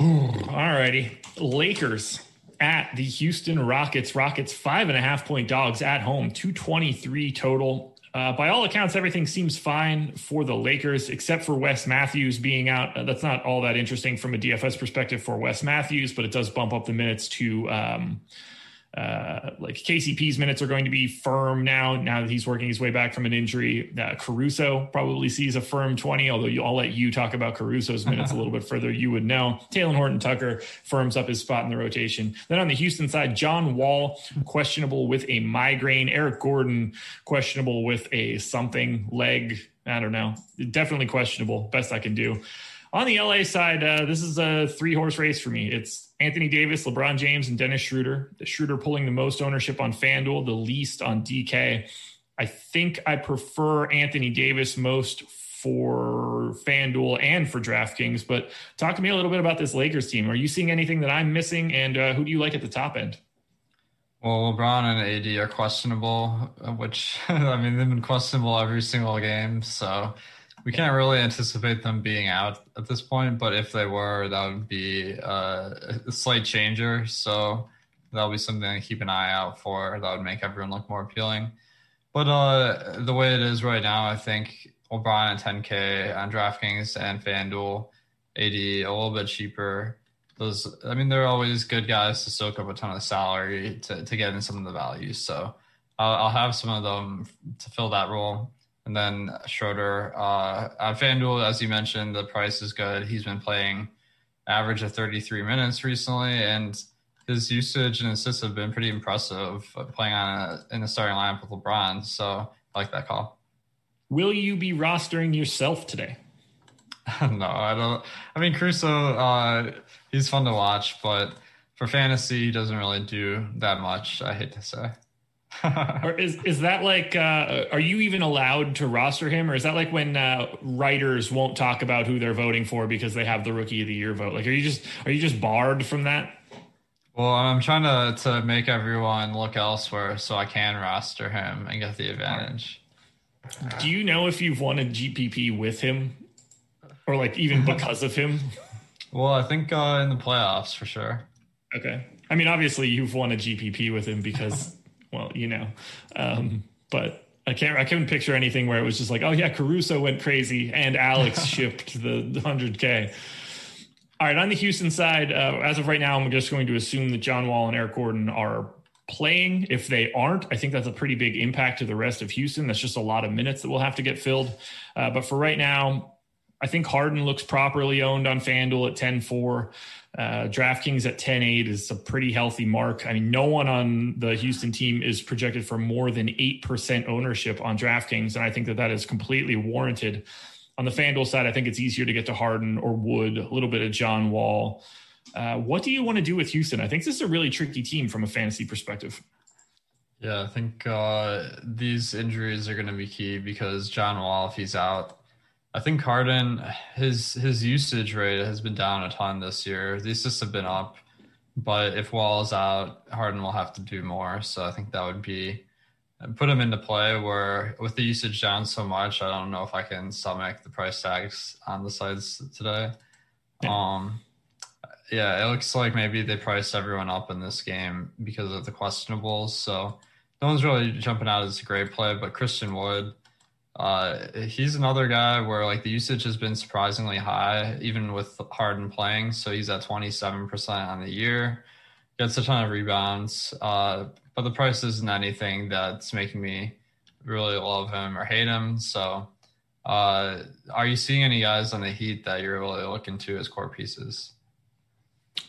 A: All righty, Lakers at the Houston Rockets. Rockets five and a half point dogs at home, 223 total. Uh, by all accounts, everything seems fine for the Lakers, except for Wes Matthews being out. Uh, that's not all that interesting from a DFS perspective for Wes Matthews, but it does bump up the minutes to um, uh, like KCP's minutes are going to be firm now. Now that he's working his way back from an injury, uh, Caruso probably sees a firm 20. Although you, I'll let you talk about Caruso's minutes a little bit further. You would know. Talen Horton Tucker firms up his spot in the rotation. Then on the Houston side, John Wall questionable with a migraine. Eric Gordon questionable with a something leg. I don't know. Definitely questionable. Best I can do. On the LA side, uh, this is a three horse race for me. It's Anthony Davis, LeBron James, and Dennis Schroeder. The Schroeder pulling the most ownership on FanDuel, the least on DK. I think I prefer Anthony Davis most for FanDuel and for DraftKings. But talk to me a little bit about this Lakers team. Are you seeing anything that I'm missing? And uh, who do you like at the top end?
B: Well, LeBron and AD are questionable, which I mean, they've been questionable every single game. So we can't really anticipate them being out at this point, but if they were, that would be uh, a slight changer. So that'll be something to keep an eye out for. That would make everyone look more appealing. But uh, the way it is right now, I think LeBron at 10K on DraftKings and FanDuel, AD a little bit cheaper. Those, I mean, they're always good guys to soak up a ton of salary to, to get in some of the values. So I'll, I'll have some of them to fill that role. And then Schroeder uh, on FanDuel, as you mentioned, the price is good. He's been playing average of 33 minutes recently, and his usage and assists have been pretty impressive playing on a, in the starting lineup with LeBron. So I like that call.
A: Will you be rostering yourself today?
B: no, I don't. I mean, Caruso, uh, he's fun to watch, but for fantasy, he doesn't really do that much. I hate to say.
A: or is is that like uh, are you even allowed to roster him? Or is that like when uh, writers won't talk about who they're voting for because they have the rookie of the year vote? Like are you just are you just barred from that?
B: Well i'm trying to to make everyone look elsewhere so i can roster him and get the advantage.
A: Do you know if you've won a gpp with him? Or like even because of him?
B: Well i think uh, in the playoffs for sure.
A: Okay. I mean obviously you've won a gpp with him because well, you know, um, but I can't I couldn't picture anything where it was just like, oh yeah, Caruso went crazy and Alex shipped the hundred K. All right, on the Houston side, uh, as of right now, I'm just going to assume that John Wall and Eric Gordon are playing. If they aren't, I think that's a pretty big impact to the rest of Houston. That's just a lot of minutes that will have to get filled. Uh, but for right now, I think Harden looks properly owned on FanDuel at 10 4. Uh, DraftKings at 10 8 is a pretty healthy mark. I mean, no one on the Houston team is projected for more than 8% ownership on DraftKings. And I think that that is completely warranted. On the FanDuel side, I think it's easier to get to Harden or Wood, a little bit of John Wall. Uh, what do you want to do with Houston? I think this is a really tricky team from a fantasy perspective.
B: Yeah, I think uh, these injuries are going to be key because John Wall, if he's out, I think Harden, his his usage rate has been down a ton this year. The assists have been up, but if Wall's out, Harden will have to do more. So I think that would be put him into play. Where with the usage down so much, I don't know if I can stomach the price tags on the sides today. Yeah. Um, yeah, it looks like maybe they priced everyone up in this game because of the questionables. So no one's really jumping out as a great play, but Christian Wood uh, he's another guy where like the usage has been surprisingly high, even with Harden playing. So he's at 27% on the year, gets a ton of rebounds. Uh, but the price isn't anything that's making me really love him or hate him. So, uh, are you seeing any guys on the Heat that you're really looking to as core pieces?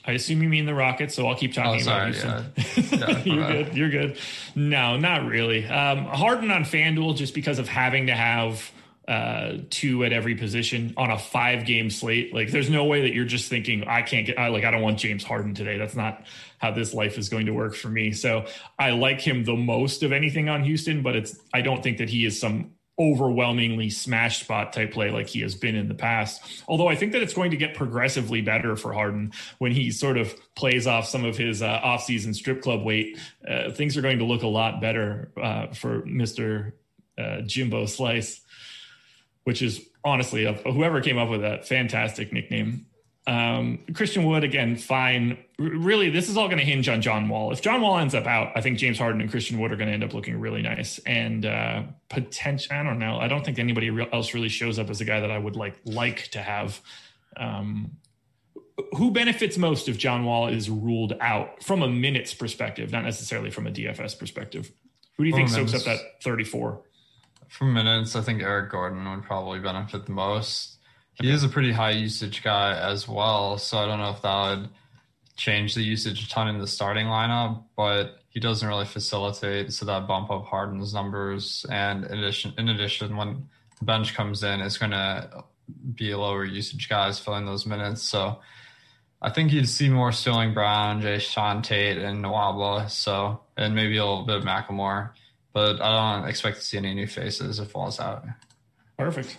A: I assume you mean the Rockets, so I'll keep talking
B: oh, sorry,
A: about Houston. Yeah. Yeah, you're good. You're good. No, not really. Um, Harden on FanDuel just because of having to have uh, two at every position on a five game slate. Like, there's no way that you're just thinking, I can't get, I, like, I don't want James Harden today. That's not how this life is going to work for me. So I like him the most of anything on Houston, but it's, I don't think that he is some overwhelmingly smash spot type play like he has been in the past. Although I think that it's going to get progressively better for Harden when he sort of plays off some of his uh, offseason strip club weight. Uh, things are going to look a lot better uh, for Mr. Uh, Jimbo Slice, which is honestly, whoever came up with that fantastic nickname. Um, Christian Wood again, fine. R- really, this is all going to hinge on John Wall. If John Wall ends up out, I think James Harden and Christian Wood are going to end up looking really nice and uh, potential. I don't know. I don't think anybody else really shows up as a guy that I would like like to have. Um, who benefits most if John Wall is ruled out from a minutes perspective, not necessarily from a DFS perspective? Who do you think soaks up that 34?
B: From minutes, I think Eric Gordon would probably benefit the most. He is a pretty high usage guy as well, so I don't know if that would change the usage a ton in the starting lineup, but he doesn't really facilitate so that bump up Harden's numbers. And in addition, in addition, when the bench comes in, it's going to be lower usage guys filling those minutes. So I think you'd see more Sterling Brown, Jae'Sean Tate, and Nwaba. So and maybe a little bit of McLemore, but I don't expect to see any new faces if Wall's out.
A: Perfect.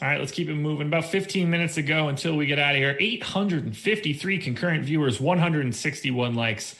A: All right, let's keep it moving. About 15 minutes to go until we get out of here. 853 concurrent viewers, 161 likes.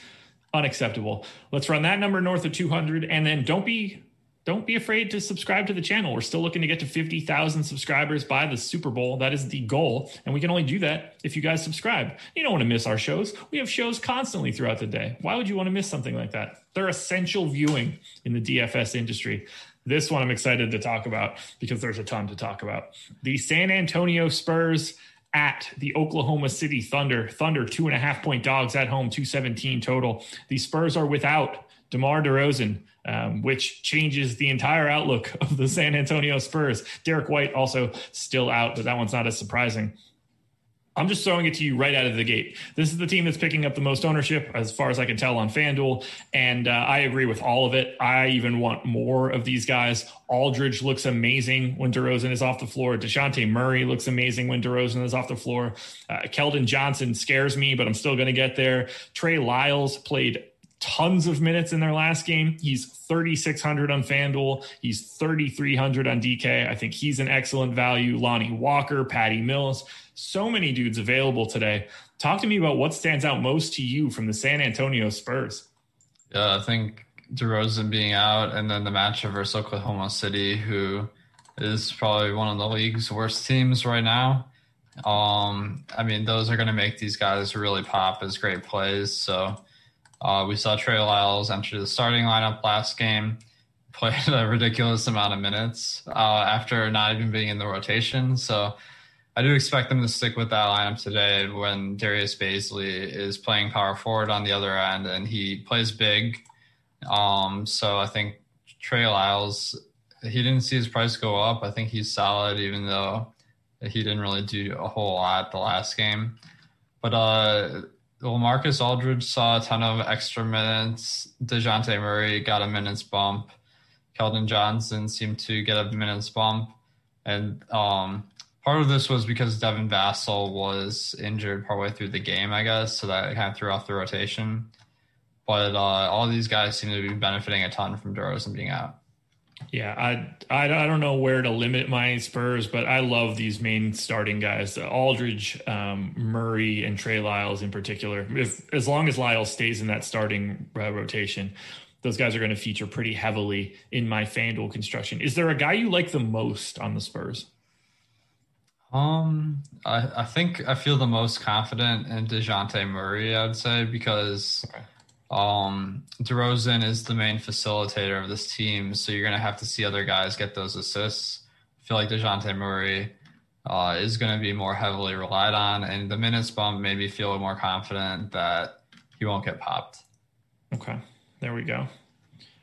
A: Unacceptable. Let's run that number north of 200 and then don't be don't be afraid to subscribe to the channel. We're still looking to get to 50,000 subscribers by the Super Bowl. That is the goal. And we can only do that if you guys subscribe. You don't want to miss our shows. We have shows constantly throughout the day. Why would you want to miss something like that? They're essential viewing in the DFS industry. This one I'm excited to talk about because there's a ton to talk about. The San Antonio Spurs at the Oklahoma City Thunder. Thunder, two and a half point dogs at home, 217 total. The Spurs are without DeMar DeRozan, um, which changes the entire outlook of the San Antonio Spurs. Derrick White also still out, but that one's not as surprising. I'm just throwing it to you right out of the gate. This is the team that's picking up the most ownership, as far as I can tell, on FanDuel. And uh, I agree with all of it. I even want more of these guys. Aldridge looks amazing when DeRozan is off the floor. Dejounte Murray looks amazing when DeRozan is off the floor. Uh, Keldon Johnson scares me, but I'm still going to get there. Trey Lyles played tons of minutes in their last game. He's 3,600 on FanDuel. He's 3,300 on DK. I think he's an excellent value. Lonnie Walker, Patty Mills so many dudes available today. Talk to me about what stands out most to you from the San Antonio Spurs.
B: Yeah, I think DeRozan being out, and then the matchup versus Oklahoma City, who is probably one of the league's worst teams right now. Um, I mean, those are going to make these guys really pop as great plays. So uh, we saw Trey Lyles enter the starting lineup last game, played a ridiculous amount of minutes uh, after not even being in the rotation. So I do expect them to stick with that lineup today when Darius Bazley is playing power forward on the other end and he plays big. Um, so I think Trey Lyles, he didn't see his price go up. I think he's solid, even though he didn't really do a whole lot the last game. But uh, well, Marcus Aldridge saw a ton of extra minutes. DeJounte Murray got a minutes bump. Keldon Johnson seemed to get a minutes bump. And um, part of this was because Devin Vassell was injured partway through the game, I guess, so that kind of threw off the rotation. But uh, all these guys seem to be benefiting a ton from DeRozan being out.
A: Yeah, I, I, I don't know where to limit my Spurs, but I love these main starting guys: Aldridge, um, Murray, and Trey Lyles in particular. If as long as Lyles stays in that starting uh, rotation, those guys are going to feature pretty heavily in my FanDuel construction. Is there a guy you like the most on the Spurs?
B: Um, I, I think I feel the most confident in Dejounte Murray, I'd say, because um, DeRozan is the main facilitator of this team, so you're going to have to see other guys get those assists. I feel like DeJounte Murray uh, is going to be more heavily relied on, and the minutes bump made me feel more confident that he won't get popped.
A: Okay, there we go.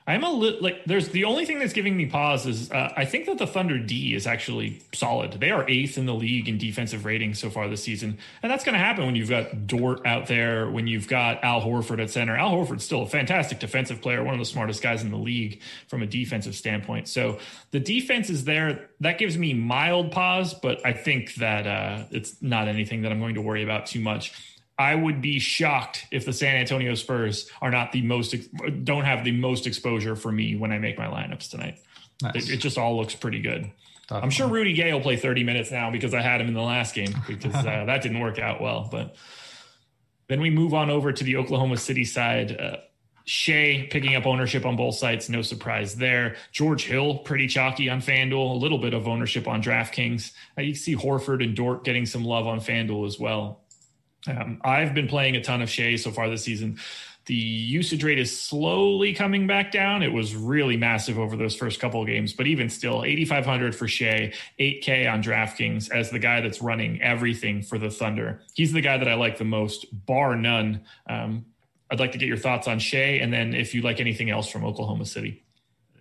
A: I'm a little like there's the only thing that's giving me pause is uh, I think that the Thunder D is actually solid. They are eighth in the league in defensive rating so far this season, and that's going to happen when you've got Dort out there, when you've got Al Horford at center. Al Horford's still a fantastic defensive player, one of the smartest guys in the league from a defensive standpoint. So the defense is there. That gives me mild pause, but I think that uh, it's not anything that I'm going to worry about too much. I would be shocked if the San Antonio Spurs are not the most don't have the most exposure for me when I make my lineups tonight. Nice. It, it, just all looks pretty good. Definitely. I'm sure Rudy Gay will play 30 minutes now because I had him in the last game because uh, that didn't work out well. But then we move on over to the Oklahoma City side. Uh, Shai picking up ownership on both sites, no surprise there. George Hill, pretty chalky on FanDuel, a little bit of ownership on DraftKings. Uh, you see Horford and Dort getting some love on FanDuel as well. Um, I've been playing a ton of Shai so far this season. The usage rate is slowly coming back down. It was really massive over those first couple of games, but even still, 8,500 for Shai, 8K on DraftKings as the guy that's running everything for the Thunder. He's the guy that I like the most, bar none. Um, I'd like to get your thoughts on Shai, and then if you like anything else from Oklahoma City.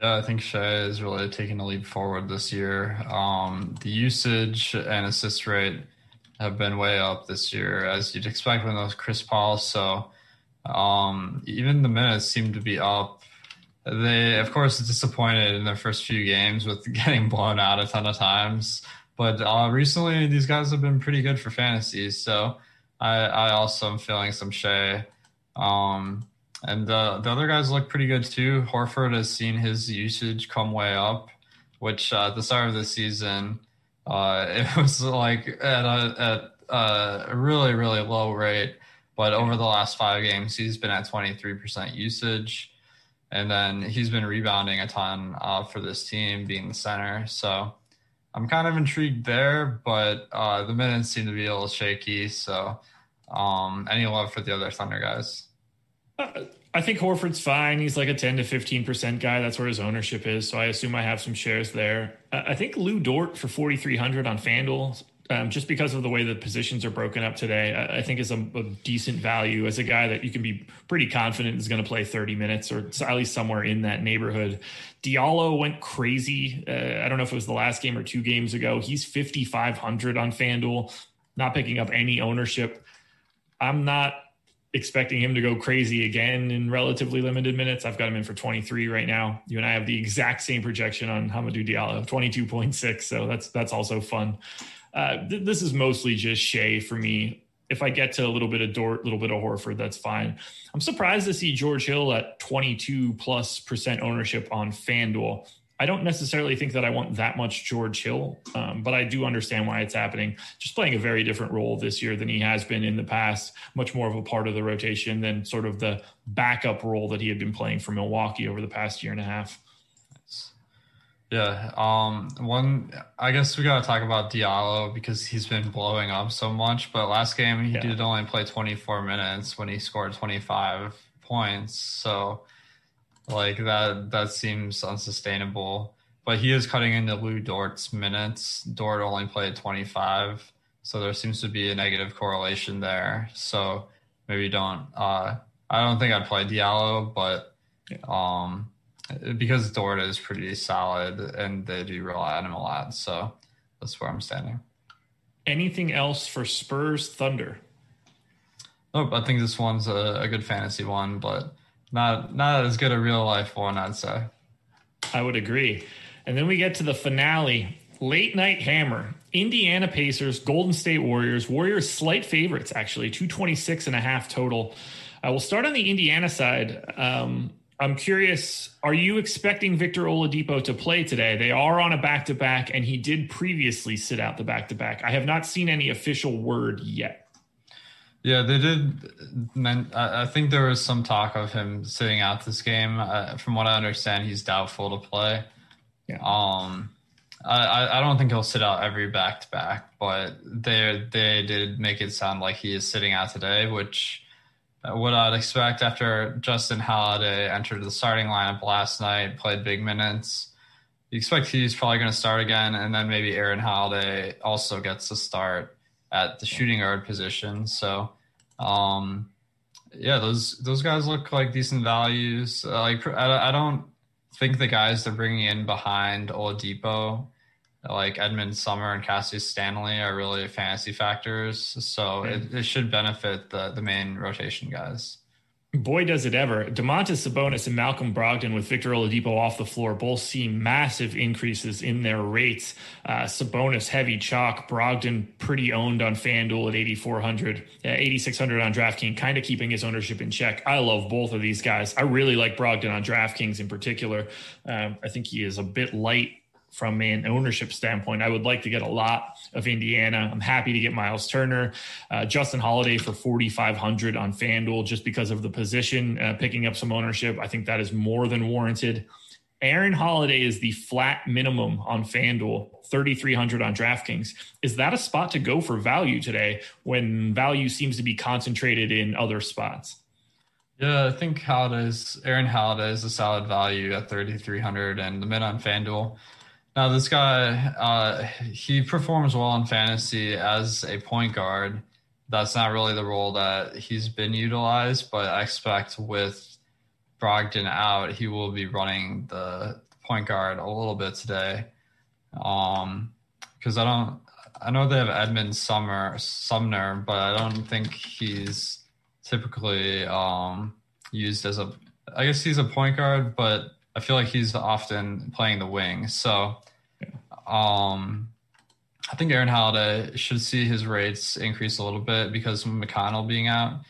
B: Yeah, I think Shai is really taking a leap forward this year. Um, the usage and assist rate have been way up this year, as you'd expect when those Chris Paul. So um, even the minutes seem to be up. They, of course, disappointed in their first few games with getting blown out a ton of times. But uh, recently, these guys have been pretty good for fantasy. So I, I also am feeling some Shai. Um, and the, the other guys look pretty good too. Horford has seen his usage come way up, which uh, at the start of the season – uh, it was like at a, at a really, really low rate. But over the last five games, he's been at 23% usage. And then he's been rebounding a ton uh, for this team, being the center. So I'm kind of intrigued there, but uh, the minutes seem to be a little shaky. So um, any love for the other Thunder guys?
A: I think Horford's fine. He's like a 10 to 15% guy. That's where his ownership is. So I assume I have some shares there. I think Lu Dort for 4,300 on FanDuel, um, just because of the way the positions are broken up today, I, I think is a, a, decent value as a guy that you can be pretty confident is going to play 30 minutes or at least somewhere in that neighborhood. Diallo went crazy. Uh, I don't know if it was the last game or two games ago. He's 5,500 on FanDuel, not picking up any ownership. I'm not expecting him to go crazy again in relatively limited minutes. I've got him in for 23 right now. You and I have the exact same projection on Hamidou Diallo, 22.6. So that's that's also fun. Uh, th- this is mostly just Shai for me. If I get to a little bit of Dort, a little bit of Horford, that's fine. I'm surprised to see George Hill at 22 plus percent ownership on FanDuel. I don't necessarily think that I want that much George Hill, um, but I do understand why it's happening. Just playing a very different role this year than he has been in the past, much more of a part of the rotation than sort of the backup role that he had been playing for Milwaukee over the past year and a half.
B: Yeah. Um, one, I guess we got to talk about Diallo because he's been blowing up so much. But last game, he yeah. did only play 24 minutes when he scored 25 points. So like that that seems unsustainable. But he is cutting into Lu Dort's minutes. Dort only played 25, so there seems to be a negative correlation there. So maybe don't. Uh, I don't think I'd play Diallo, but um, because Dort is pretty solid and they do rely on him a lot. So that's where I'm standing.
A: Anything else for Spurs Thunder?
B: Nope, I think this one's a, a good fantasy one, but not not as good a real life one, I'd say.
A: I would agree. And then we get to the finale, late night hammer. Indiana Pacers, Golden State Warriors. Warriors slight favorites, actually, 226 and a half total. I will start on the Indiana side. Um, I'm curious, are you expecting Victor Oladipo to play today? They are on a back to back, and he did previously sit out the back to back. I have not seen any official word yet.
B: Yeah, they did. I think there was some talk of him sitting out this game. Uh, from what I understand, he's doubtful to play. Yeah. Um, I, I don't think he'll sit out every back to back, but they they did make it sound like he is sitting out today, which what I'd expect after Justin Holiday entered the starting lineup last night, played big minutes. You expect he's probably going to start again, and then maybe Aaron Holiday also gets to start at the shooting guard position. So, um, yeah, those those guys look like decent values. Uh, like I, I don't think the guys they're bringing in behind Oladipo like Edmond Sumner and Cassius Stanley are really fantasy factors. So it, it, should benefit the the main rotation guys.
A: Boy, does it ever. Domantas Sabonis and Malcolm Brogdon with Victor Oladipo off the floor both see massive increases in their rates. Uh, Sabonis heavy chalk, Brogdon pretty owned on FanDuel at 8,400, uh, 8,600 on DraftKings, kind of keeping his ownership in check. I love both of these guys. I really like Brogdon on DraftKings in particular. Um, I think he is a bit light from an ownership standpoint. I would like to get a lot of Indiana. I'm happy to get Miles Turner, uh, Justin Holiday for 4,500 on FanDuel just because of the position, uh, picking up some ownership. I think that is more than warranted. Aaron Holiday is the flat minimum on FanDuel, 3,300 on DraftKings. Is that a spot to go for value today when value seems to be concentrated in other spots?
B: Yeah, I think Holiday's Aaron Holiday is a solid value at 3,300 and the mid on FanDuel. Now, this guy, uh, he performs well in fantasy as a point guard. That's not really the role that he's been utilized, but I expect with Brogdon out, he will be running the point guard a little bit today. Um, because I don't, I know they have Edmond Sumner, Sumner, but I don't think he's typically um used as a. I guess he's a point guard, but I feel like he's often playing the wing. So um, I think Aaron Holiday should see his rates increase a little bit because McConnell being out,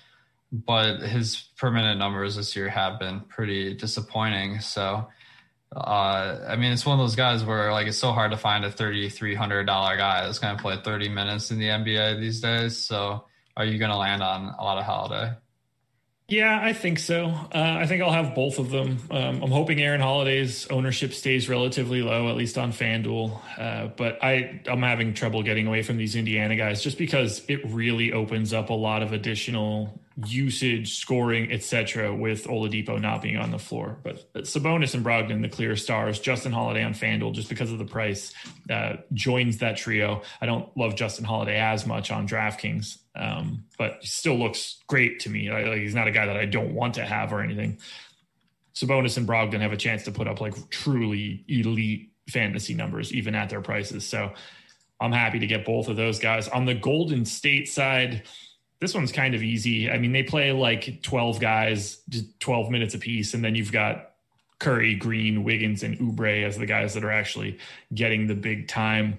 B: but his per minute numbers this year have been pretty disappointing. So, uh, I mean, it's one of those guys where like it's so hard to find a thirty three hundred dollar guy that's going to play thirty minutes in the NBA these days. So, are you going to land on a lot of Holiday?
A: Yeah, I think so. Uh, I think I'll have both of them. Um, I'm hoping Aaron Holiday's ownership stays relatively low, at least on FanDuel. Uh, but I, I'm having trouble getting away from these Indiana guys just because it really opens up a lot of additional usage, scoring, etc. with Oladipo not being on the floor. But Sabonis and Brogdon, the clear stars. Justin Holiday on FanDuel, just because of the price, uh, joins that trio. I don't love Justin Holiday as much on DraftKings, um, but he still looks great to me. Like, he's not a guy that I don't want to have or anything. Sabonis and Brogdon have a chance to put up like truly elite fantasy numbers, even at their prices. So I'm happy to get both of those guys. On the Golden State side, this one's kind of easy. I mean, they play like 12 guys, 12 minutes apiece, and then you've got Curry, Green, Wiggins, and Oubre as the guys that are actually getting the big time.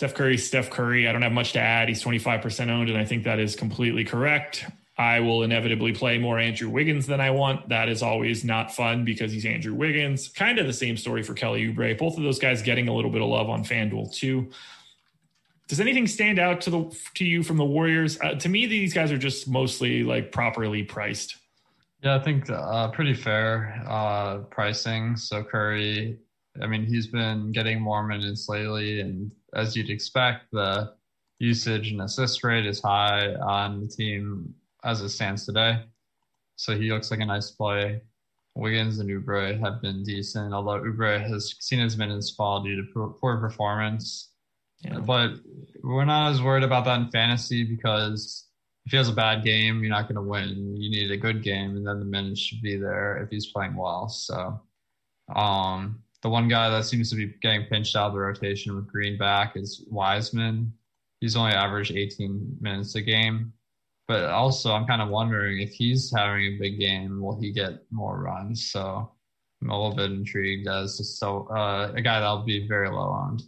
A: Steph Curry, Steph Curry. I don't have much to add. He's 25% owned, and I think that is completely correct. I will inevitably play more Andrew Wiggins than I want. That is always not fun because he's Andrew Wiggins. Kind of the same story for Kelly Oubre. Both of those guys getting a little bit of love on FanDuel too. Does anything stand out to the to you from the Warriors? Uh, to me, these guys are just mostly like properly priced.
B: Yeah, I think uh, pretty fair uh, pricing. So Curry, I mean, he's been getting more minutes lately, and as you'd expect, the usage and assist rate is high on the team as it stands today. So he looks like a nice play. Wiggins and Oubre have been decent, although Oubre has seen his minutes fall due to poor performance. Yeah. But we're not as worried about that in fantasy because if he has a bad game, you're not going to win. You need a good game, and then the minutes should be there if he's playing well. So, um, the one guy that seems to be getting pinched out of the rotation with Green back is Wiseman. He's only averaged 18 minutes a game. But also, I'm kind of wondering if he's having a big game, will he get more runs? So I'm a little bit intrigued as to so uh, a guy that'll be very low owned.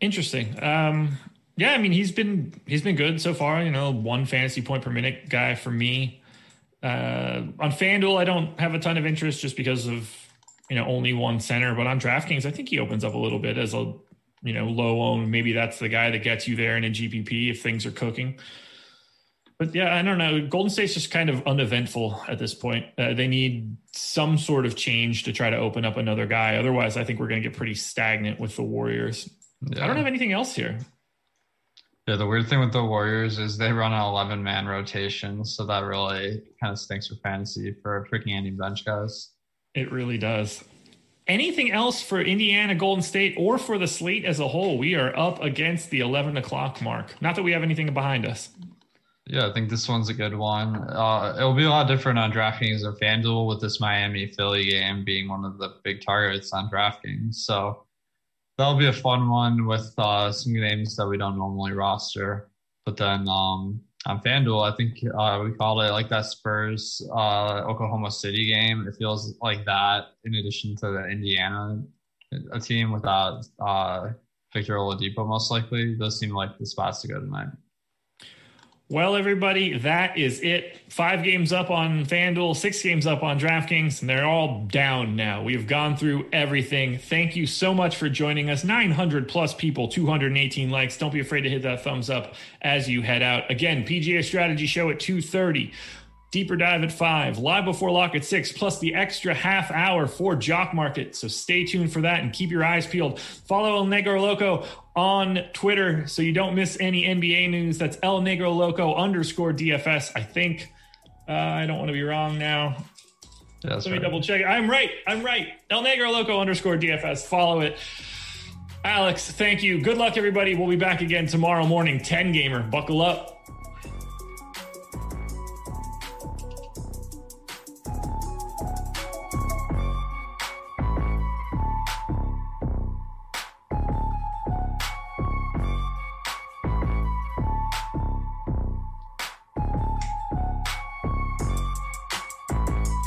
A: Interesting. Um, yeah, I mean he's been he's been good so far. You know, one fantasy point per minute guy for me. Uh, on FanDuel, I don't have a ton of interest just because of you know only one center. But on DraftKings, I think he opens up a little bit as a you know low own. Maybe that's the guy that gets you there in a GPP if things are cooking. But yeah, I don't know. Golden State's just kind of uneventful at this point. Uh, they need some sort of change to try to open up another guy. Otherwise, I think we're going to get pretty stagnant with the Warriors. Yeah. I don't have anything else here.
B: Yeah, the weird thing with the Warriors is they run an 11 man rotation, so that really kind of stinks for fantasy for picking any bench guys.
A: It really does. Anything else for Indiana, Golden State, or for the slate as a whole? We are up against the 11 o'clock mark. Not that we have anything behind us.
B: Yeah, I think this one's a good one. Uh, it'll be a lot different on DraftKings or FanDuel with this Miami Philly game being one of the big targets on DraftKings. So that'll be a fun one with uh, some names that we don't normally roster. But then um, on FanDuel, I think uh, we called it like that Spurs uh, Oklahoma City game. It feels like that in addition to the Indiana a team without uh, Victor Oladipo most likely. Those seem like the spots to go tonight.
A: Well, everybody, that is it. Five games up on FanDuel, six games up on DraftKings, and they're all down now. We've gone through everything. Thank you so much for joining us. 900 plus people, 218 likes. Don't be afraid to hit that thumbs up as you head out. Again, PGA Strategy Show at 2:30. Deeper dive at five, live before lock at six, plus the extra half hour for Jock Market. So stay tuned for that and keep your eyes peeled. Follow El Negro Loco on Twitter so you don't miss any NBA news. That's El Negro Loco underscore DFS. I think uh, I don't want to be wrong now.
B: Yeah,
A: Let me
B: right.
A: double check. I'm right. I'm right. El Negro Loco underscore DFS. Follow it. Alex, thank you. Good luck, everybody. We'll be back again tomorrow morning. 10 gamer. Buckle up.